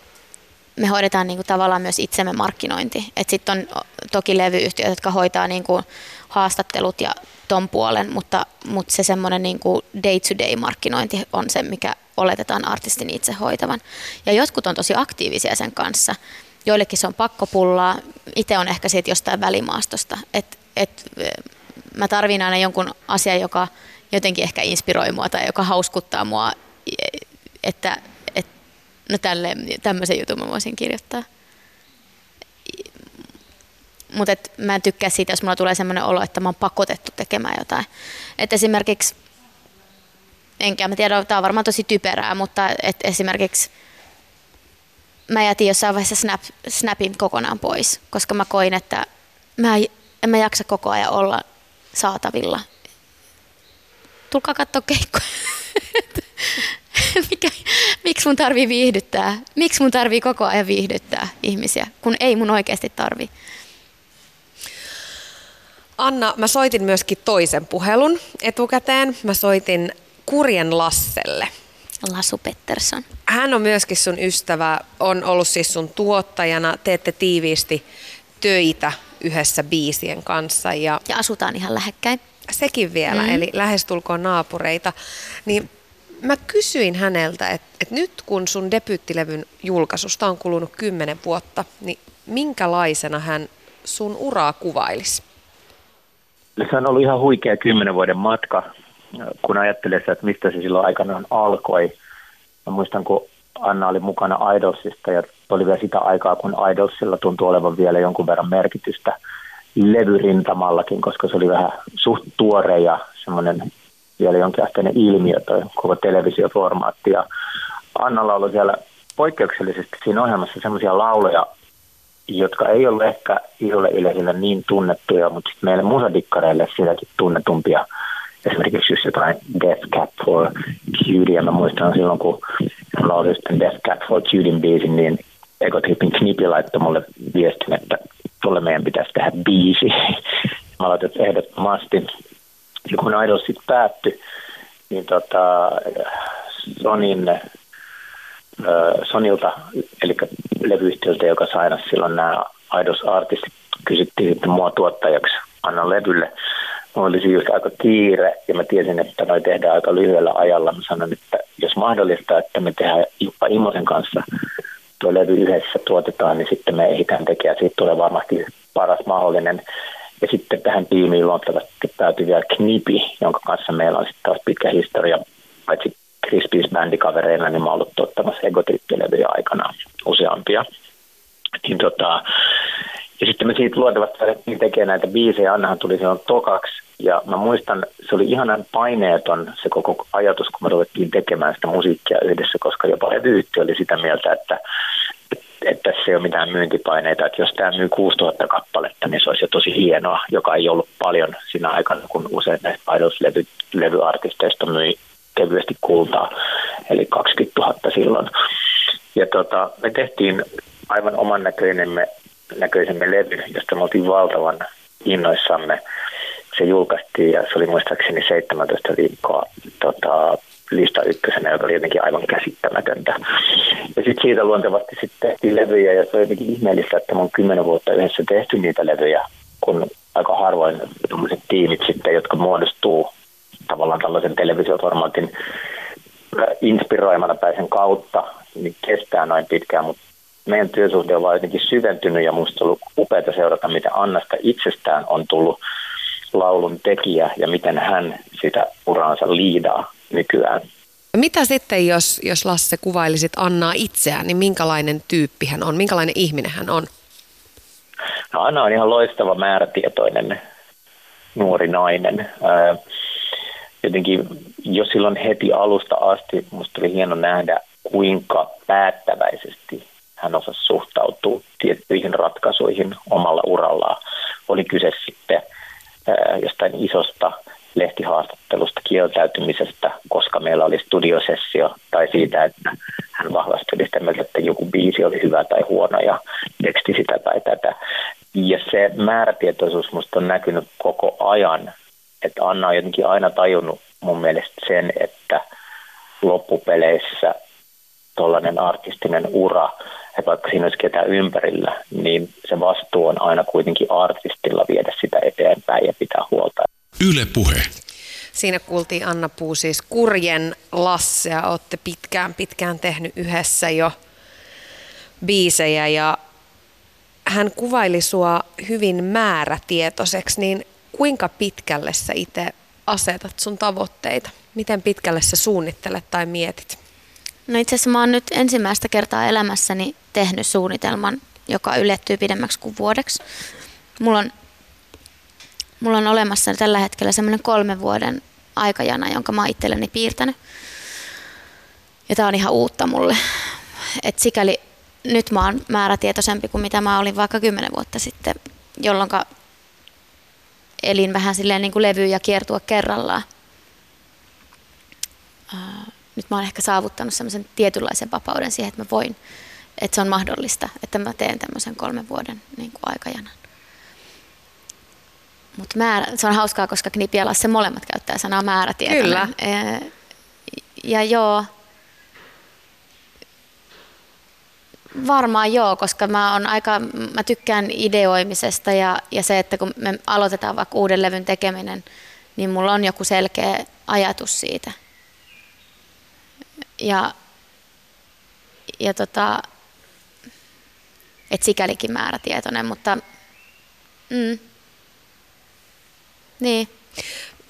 me hoidetaan niin kuin tavallaan myös itsemme markkinointi. Sitten on toki levyyhtiöt, jotka hoitaa niin kuin haastattelut ja ton puolen, mutta, mutta se semmoinen niin day-to-day markkinointi on se, mikä oletetaan artistin itse hoitavan. Ja jotkut on tosi aktiivisia sen kanssa. Joillekin se on pakkopullaa. Itse on ehkä siitä jostain välimaastosta. Et, et, mä tarvin aina jonkun asian, joka jotenkin ehkä inspiroi mua tai joka hauskuttaa mua, että no tälle, tämmöisen jutun mä voisin kirjoittaa. Mutta mä en tykkää siitä, jos mulla tulee semmoinen olo, että mä oon pakotettu tekemään jotain. Et esimerkiksi, enkä mä tiedä, tämä on varmaan tosi typerää, mutta et esimerkiksi mä jätin jossain vaiheessa snap, snapin kokonaan pois, koska mä koin, että mä en mä jaksa koko ajan olla saatavilla. Tulkaa katsoa keikkoja. Mikä, miksi mun tarvii viihdyttää? Miksi mun tarvii koko ajan viihdyttää ihmisiä, kun ei mun oikeasti tarvi? Anna, mä soitin myöskin toisen puhelun etukäteen. Mä soitin Kurjen Lasselle. Lasu Pettersson. Hän on myöskin sun ystävä, on ollut siis sun tuottajana. Teette tiiviisti töitä yhdessä biisien kanssa. Ja, ja asutaan ihan lähekkäin. Sekin vielä, mm. eli lähestulkoon naapureita. Niin mä kysyin häneltä, että, että nyt kun sun debyyttilevyn julkaisusta on kulunut kymmenen vuotta, niin minkälaisena hän sun uraa kuvailisi? Se on ollut ihan huikea kymmenen vuoden matka, kun ajattelee että mistä se silloin aikanaan alkoi. Mä muistan, kun Anna oli mukana Idolsista ja oli vielä sitä aikaa, kun Idolsilla tuntui olevan vielä jonkun verran merkitystä levyrintamallakin, koska se oli vähän suht tuore ja semmoinen vielä jonkinasteinen ilmiö toi koko televisioformaatti. Ja Annalla oli siellä poikkeuksellisesti siinä ohjelmassa semmoisia lauloja, jotka ei ole ehkä isolle yleisölle niin tunnettuja, mutta sitten meille musadikkareille sitäkin tunnetumpia. Esimerkiksi just jotain Death Cap for Cutie, mä muistan silloin, kun laulin sitten Death Cap for Cutien biisin, niin Egotripin Knipi laittoi mulle viestin, että tuolle meidän pitäisi tehdä biisi. Mä laitin ehdottomasti ja kun Idol sitten päättyi, niin tota, Sonin, Sonilta, eli levyyhtiöltä, joka saina silloin nämä Idols-artistit, kysyttiin sitten mua tuottajaksi Anna levylle. Mulla olisi just aika kiire ja mä tiesin, että noi tehdään aika lyhyellä ajalla. Mä sanoin, että jos mahdollista, että me tehdään Jukka Immosen kanssa tuo levy yhdessä tuotetaan, niin sitten me ehditään tekemään. Siitä tulee varmasti paras mahdollinen. Ja sitten tähän tiimiin luontevasti päätyi vielä Knipi, jonka kanssa meillä on sitten taas pitkä historia. Paitsi Crispies bändikavereilla, niin mä oon ollut tuottamassa egotrippilevyjä aikana useampia. Niin tota, ja sitten me siitä luontevasti alettiin tekemään näitä biisejä. Annahan tuli silloin tokaksi. Ja mä muistan, se oli ihanan paineeton se koko ajatus, kun me ruvettiin tekemään sitä musiikkia yhdessä, koska jopa levyyhtiö oli sitä mieltä, että että tässä ei ole mitään myyntipaineita, että jos tämä myy 6000 kappaletta, niin se olisi jo tosi hienoa, joka ei ollut paljon siinä aikana, kun usein näistä Idols-levyartisteista myi kevyesti kultaa, eli 20 000 silloin. Ja tota, me tehtiin aivan oman näköisemme, näköisemme levy, josta me oltiin valtavan innoissamme. Se julkaistiin ja se oli muistaakseni 17 viikkoa tota, lista ykkösenä, joka oli jotenkin aivan käsittämätöntä. Ja sitten siitä luontevasti sitten tehtiin levyjä ja se on jotenkin ihmeellistä, että oon kymmenen vuotta yhdessä tehty niitä levyjä, kun aika harvoin tiimit sitten, jotka muodostuu tavallaan tällaisen televisioformaatin inspiroimana päisen kautta, niin kestää noin pitkään, mutta meidän työsuhde on vaan jotenkin syventynyt ja minusta on ollut upeaa seurata, miten Annasta itsestään on tullut laulun tekijä ja miten hän sitä uraansa liidaa nykyään. Mitä sitten, jos, jos Lasse kuvailisit Annaa itseään, niin minkälainen tyyppi hän on, minkälainen ihminen hän on? No Anna on ihan loistava määrätietoinen nuori nainen. Jotenkin jo silloin heti alusta asti minusta oli hieno nähdä, kuinka päättäväisesti hän osasi suhtautua tiettyihin ratkaisuihin omalla urallaan. Oli kyse sitten jostain isosta lehtihaastattelusta, kieltäytymisestä, koska meillä oli studiosessio, tai siitä, että hän vahvasti oli sitä mieltä, että joku biisi oli hyvä tai huono ja teksti sitä tai tätä. Ja se määrätietoisuus musta on näkynyt koko ajan, että Anna on jotenkin aina tajunnut mun mielestä sen, että loppupeleissä tuollainen artistinen ura, että vaikka siinä olisi ketään ympärillä, niin se vastuu on aina kuitenkin artistilla viedä sitä eteenpäin ja pitää huolta. Yle Puhe. Siinä kuultiin Anna Puu siis Kurjen Lasse ja olette pitkään pitkään tehnyt yhdessä jo biisejä ja hän kuvaili sua hyvin määrätietoiseksi, niin kuinka pitkälle sä itse asetat sun tavoitteita? Miten pitkälle sä suunnittelet tai mietit? No itse asiassa mä oon nyt ensimmäistä kertaa elämässäni tehnyt suunnitelman, joka ylettyy pidemmäksi kuin vuodeksi. Mulla on, mulla on olemassa tällä hetkellä semmoinen kolmen vuoden aikajana, jonka mä oon itselleni piirtänyt. Ja tää on ihan uutta mulle. Et sikäli nyt mä oon määrätietoisempi kuin mitä mä olin vaikka kymmenen vuotta sitten, jolloin elin vähän silleen niin kuin levy ja kiertua kerrallaan. Nyt mä oon ehkä saavuttanut semmoisen tietynlaisen vapauden siihen, että mä voin, että se on mahdollista, että mä teen tämmöisen kolmen vuoden niin kuin aikajanan. Mutta se on hauskaa, koska Knipi ja Lasse molemmat käyttää sanaa määrätietoinen. Kyllä. Ja joo, Varmaan joo, koska mä, on aika, mä tykkään ideoimisesta ja, ja se, että kun me aloitetaan vaikka uuden levyn tekeminen, niin mulla on joku selkeä ajatus siitä. Ja, ja tota, et sikälikin määrätietoinen, mutta mm, niin.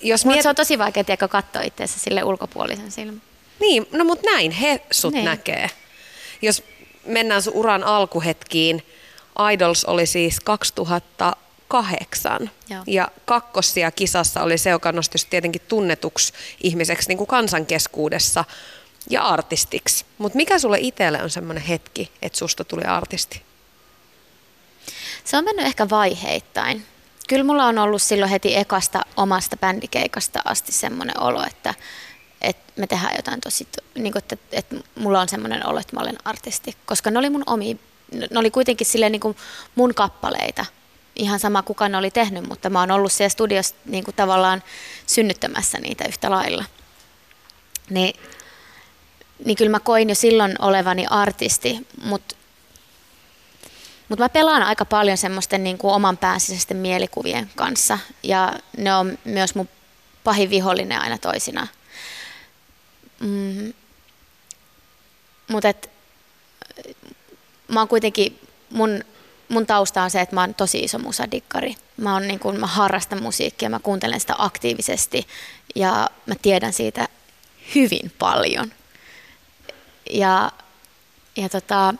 Jos miet... se on tosi vaikea tiedä, katsoa itseänsä sille ulkopuolisen silmän. Niin, no mutta näin he sut niin. näkee. Jos mennään sun uran alkuhetkiin. Idols oli siis 2008 Joo. ja kakkossia kisassa oli se, joka nosti tietenkin tunnetuksi ihmiseksi niin kuin kansankeskuudessa ja artistiksi. Mutta mikä sulle itselle on semmoinen hetki, että susta tuli artisti? Se on mennyt ehkä vaiheittain. Kyllä mulla on ollut silloin heti ekasta omasta bändikeikasta asti semmoinen olo, että että me tehdään jotain tosi, niin kuin, että, että mulla on semmoinen olo, että mä olen artisti, koska ne oli mun omi, ne oli kuitenkin silleen niin kuin mun kappaleita, ihan sama kuka ne oli tehnyt, mutta mä oon ollut siellä studiossa niin kuin tavallaan synnyttämässä niitä yhtä lailla. Niin, niin kyllä mä koin jo silloin olevani artisti, mutta mutta mä pelaan aika paljon semmoisten niin kuin oman pääsisäisten mielikuvien kanssa ja ne on myös mun pahin vihollinen aina toisinaan. Mm, mutta mä oon kuitenkin, mun, mun tausta on se, että mä oon tosi iso musadikkari. Mä, oon, niin kun, mä harrastan musiikkia, mä kuuntelen sitä aktiivisesti ja mä tiedän siitä hyvin paljon. Ja, ja tota,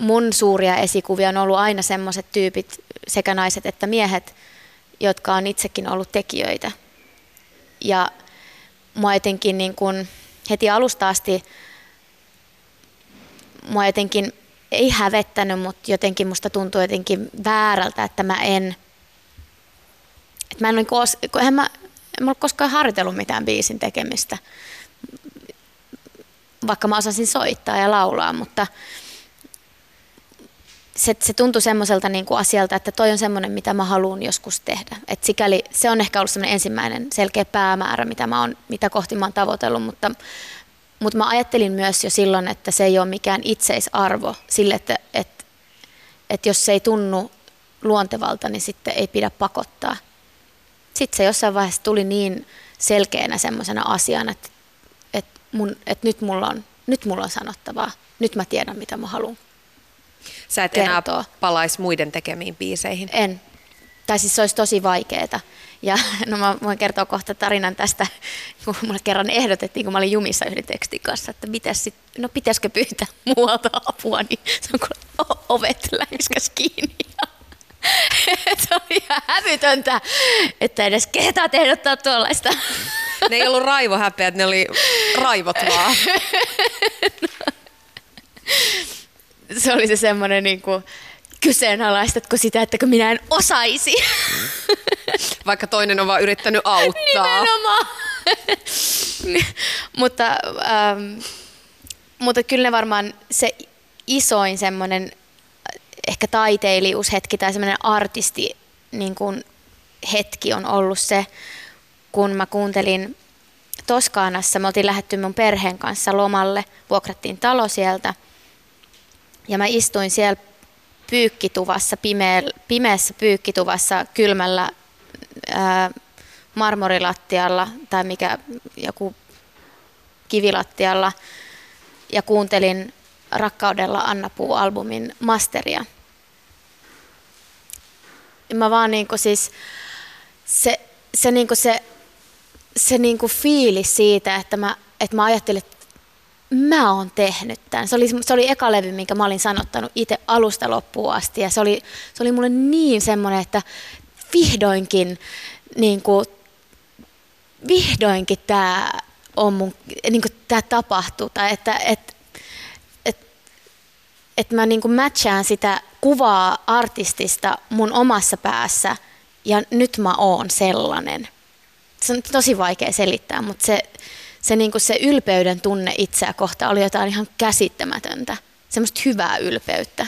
mun suuria esikuvia on ollut aina semmoiset tyypit, sekä naiset että miehet, jotka on itsekin ollut tekijöitä. Ja mua jotenkin niin kuin heti alusta asti mua jotenkin ei hävettänyt, mutta jotenkin musta tuntuu jotenkin väärältä, että mä en, että mä en, niin en, mä, en mä koskaan harjoitellut mitään biisin tekemistä, vaikka mä osasin soittaa ja laulaa, mutta se, se tuntui semmoiselta niin kuin asialta, että toi on semmoinen, mitä mä haluan joskus tehdä. Et sikäli se on ehkä ollut semmoinen ensimmäinen selkeä päämäärä, mitä, mä on, mitä kohti mä oon tavoitellut, mutta, mutta mä ajattelin myös jo silloin, että se ei ole mikään itseisarvo sille, että, että, että jos se ei tunnu luontevalta, niin sitten ei pidä pakottaa. Sitten se jossain vaiheessa tuli niin selkeänä semmoisena asiana, että, että, mun, että nyt, mulla on, nyt mulla on sanottavaa. Nyt mä tiedän, mitä mä haluan Sä et kertoo. enää palaisi muiden tekemiin biiseihin. En. Tai siis se olisi tosi vaikeeta. Ja no mä voin kertoa kohta tarinan tästä, kun mulle kerran ehdotettiin, kun mä olin jumissa yhden tekstin kanssa, että mitäs sit, no pitäisikö pyytää muualta apua, niin se on kun ovet läiskäs kiinni. se oli ihan hävytöntä, että edes kehtaa ehdottaa tuollaista. Ne ei ollut raivohäpeät, ne oli raivot vaan. se oli se semmoinen niin kuin, kyseenalaistatko sitä, että minä en osaisi. Vaikka toinen on vaan yrittänyt auttaa. Nimenomaan. mutta, ähm, mutta kyllä ne varmaan se isoin semmoinen ehkä taiteilijuushetki tai semmoinen artisti niin kuin hetki on ollut se, kun mä kuuntelin Toskaanassa, me oltiin lähetty mun perheen kanssa lomalle, vuokrattiin talo sieltä – ja mä istuin siellä pyykkituvassa, pimeä, pimeässä pyykkituvassa kylmällä ää, marmorilattialla tai mikä joku kivilattialla ja kuuntelin Rakkaudella Anna Puu-albumin masteria. Mä vaan niinku siis, se, se, niinku se, se niinku fiilis siitä, että mä, että mä ajattelin, että mä oon tehnyt tämän. Se oli, se oli eka levy, minkä mä olin sanottanut itse alusta loppuun asti. Ja se oli, se oli mulle niin semmoinen, että vihdoinkin, niin kuin, vihdoinkin tämä on mun, niin kuin tämä tapahtuu. Tai että, että, että, mä niin matchaan sitä kuvaa artistista mun omassa päässä ja nyt mä oon sellainen. Se on tosi vaikea selittää, mutta se, se, niin kuin se ylpeyden tunne itseä kohtaan oli jotain ihan käsittämätöntä. Semmoista hyvää ylpeyttä.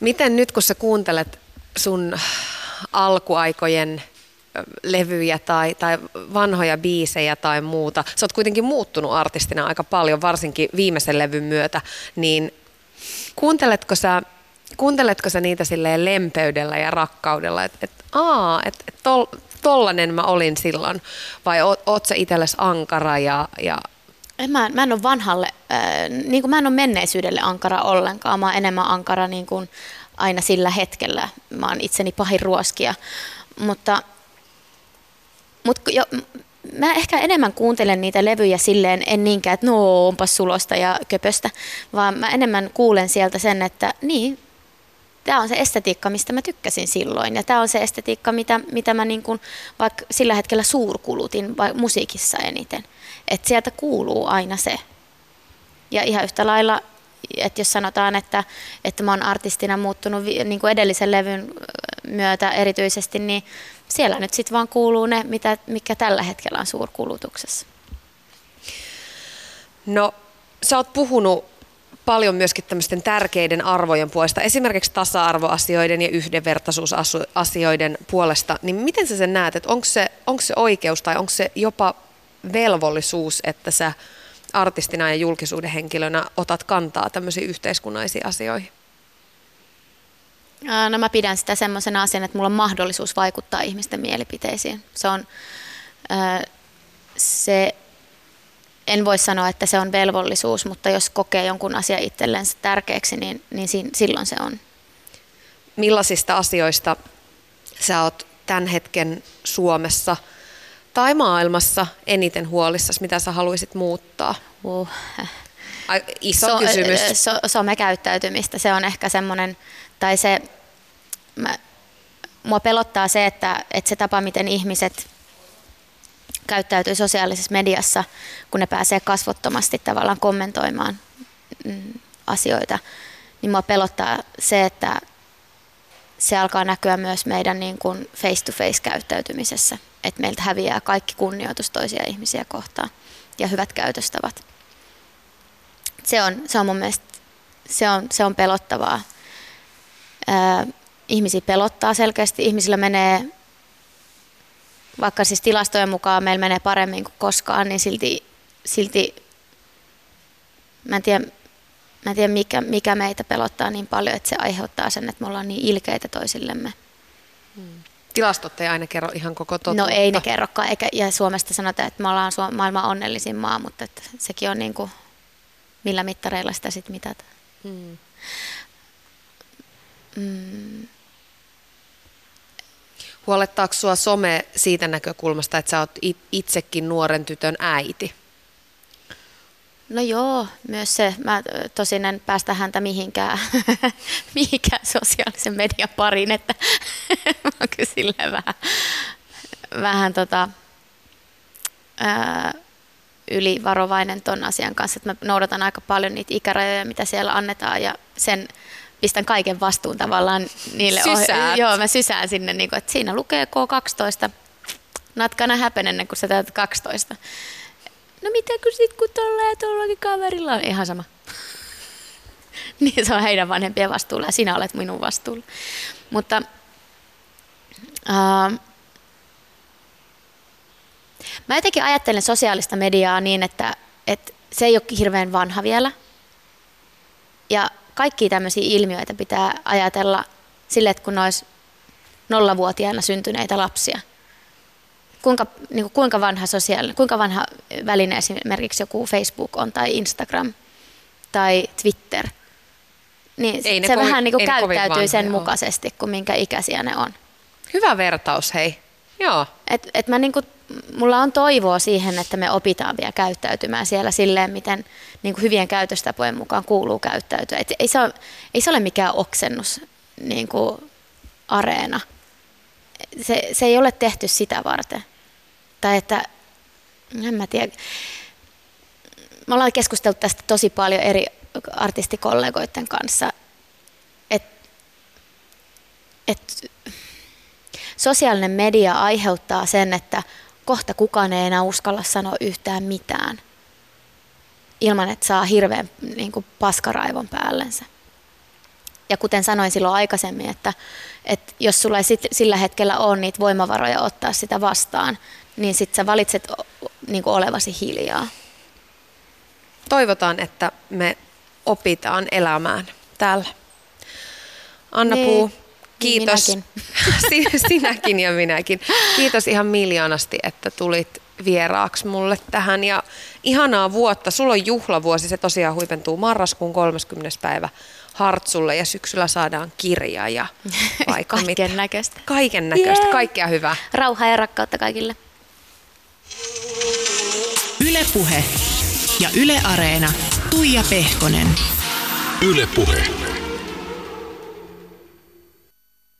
Miten nyt kun sä kuuntelet sun alkuaikojen levyjä tai, tai vanhoja biisejä tai muuta, sä oot kuitenkin muuttunut artistina aika paljon, varsinkin viimeisen levyn myötä, niin kuunteletko sä, kuunteletko sä niitä silleen lempeydellä ja rakkaudella, että et, aa, että et tol, tollanen mä olin silloin, vai oot, sä itsellesi ankara ja, ja en mä, mä en ole vanhalle, äh, niin kuin mä en ole menneisyydelle ankara ollenkaan, mä oon enemmän ankara niin kuin aina sillä hetkellä. Mä oon itseni pahin ruoskia, mutta, mutta jo, mä ehkä enemmän kuuntelen niitä levyjä silleen, en niinkään, että no onpas sulosta ja köpöstä, vaan mä enemmän kuulen sieltä sen, että niin, tämä on se estetiikka, mistä mä tykkäsin silloin. Ja tämä on se estetiikka, mitä, mitä mä niin kuin, vaikka sillä hetkellä suurkulutin vaikka musiikissa eniten. Että sieltä kuuluu aina se. Ja ihan yhtä lailla, että jos sanotaan, että, että mä oon artistina muuttunut niin kuin edellisen levyn myötä erityisesti, niin siellä nyt sitten vaan kuuluu ne, mitä, mikä tällä hetkellä on suurkulutuksessa. No, sä oot puhunut paljon myöskin tämmöisten tärkeiden arvojen puolesta, esimerkiksi tasa-arvoasioiden ja yhdenvertaisuusasioiden puolesta, niin miten sä sen näet, että onko se, onko se oikeus tai onko se jopa velvollisuus, että sä artistina ja julkisuuden henkilönä otat kantaa tämmöisiin yhteiskunnallisiin asioihin? No mä pidän sitä semmoisena asiana, että mulla on mahdollisuus vaikuttaa ihmisten mielipiteisiin. Se on se en voi sanoa, että se on velvollisuus, mutta jos kokee jonkun asian itsellensä tärkeäksi, niin, niin silloin se on. Millaisista asioista sä oot tämän hetken Suomessa tai maailmassa eniten huolissasi, mitä sä haluaisit muuttaa? Uh. Ai, iso so, kysymys. So, somekäyttäytymistä, se on ehkä semmoinen, tai se, mä, mua pelottaa se, että, että se tapa, miten ihmiset käyttäytyy sosiaalisessa mediassa, kun ne pääsee kasvottomasti tavallaan kommentoimaan mm, asioita, niin mua pelottaa se, että se alkaa näkyä myös meidän niin kuin face-to-face käyttäytymisessä, että meiltä häviää kaikki kunnioitus toisia ihmisiä kohtaan ja hyvät käytöstavat. Se on, se on mun mielestä se on, se on pelottavaa. Ihmisiä pelottaa selkeästi. Ihmisillä menee, vaikka siis tilastojen mukaan meillä menee paremmin kuin koskaan, niin silti, silti mä en tiedä, mä en tiedä mikä, mikä meitä pelottaa niin paljon, että se aiheuttaa sen, että me ollaan niin ilkeitä toisillemme. Tilastot ei aina kerro ihan koko totuutta. No ei ne kerrokaan, eikä, ja Suomesta sanotaan, että me ollaan Suom- maailman onnellisin maa, mutta että sekin on niin kuin, millä mittareilla sitä sitten mitataan. Hmm. Mm. Huolettaako sua some siitä näkökulmasta, että sä oot it- itsekin nuoren tytön äiti? No joo, myös se. Mä tosin en päästä häntä mihinkään, mihinkään sosiaalisen median pariin, että mä oon kyllä vähän, vähän tota, ää, ylivarovainen ton asian kanssa. Että mä noudatan aika paljon niitä ikärajoja, mitä siellä annetaan ja sen pistän kaiken vastuun tavallaan niille. Sysäät. Joo, mä sysään sinne, niin kuin, että siinä lukee K12. Natkana häpenen, kun sä täytät 12. No mitä kun sit kun tolla ja tollakin kaverilla on ihan sama. niin se on heidän vanhempien vastuulla ja sinä olet minun vastuulla. Mutta uh, mä jotenkin ajattelen sosiaalista mediaa niin, että, että se ei ole hirveän vanha vielä. Ja kaikki tämmöisiä ilmiöitä pitää ajatella sille, että kun ne olisi nollavuotiaana syntyneitä lapsia – kuinka, niin kuin, kuinka vanha sosiaalinen, kuinka vanha väline esimerkiksi joku Facebook on tai Instagram tai Twitter, niin Ei se kovin- vähän niin kuin käyttäytyy sen mukaisesti kuin minkä ikäisiä ne on. Hyvä vertaus, hei. Joo. Et, et mä niinku, mulla on toivoa siihen, että me opitaan vielä käyttäytymään siellä silleen, miten niinku hyvien käytöstapojen mukaan kuuluu käyttäytyä. Et ei, se ole, ei se ole mikään oksennus niinku, areena. Se, se ei ole tehty sitä varten. Tai että, en mä tiedä. Me ollaan keskustellut tästä tosi paljon eri artistikollegoiden kanssa, että et, sosiaalinen media aiheuttaa sen, että kohta kukaan ei enää uskalla sanoa yhtään mitään ilman, että saa hirveän niin kuin, paskaraivon päällensä. Ja kuten sanoin silloin aikaisemmin, että, että jos sulla ei sit, sillä hetkellä ole niitä voimavaroja ottaa sitä vastaan, niin sitten sä valitset niin kuin olevasi hiljaa. Toivotaan, että me opitaan elämään täällä. Anna Niin, Puu, niin kiitos. minäkin. Si- Sinäkin ja minäkin. Kiitos ihan miljoonasti, että tulit vieraaksi mulle tähän. Ja ihanaa vuotta. Sulla on juhlavuosi. Se tosiaan huipentuu marraskuun 30. päivä Hartsulle ja syksyllä saadaan kirja ja vaikka. Kaiken näköistä. Kaiken näköistä. Kaikkea hyvää. Rauhaa ja rakkautta kaikille. Ylepuhe ja Yle Areena. Tuija Pehkonen. Yle Puhe.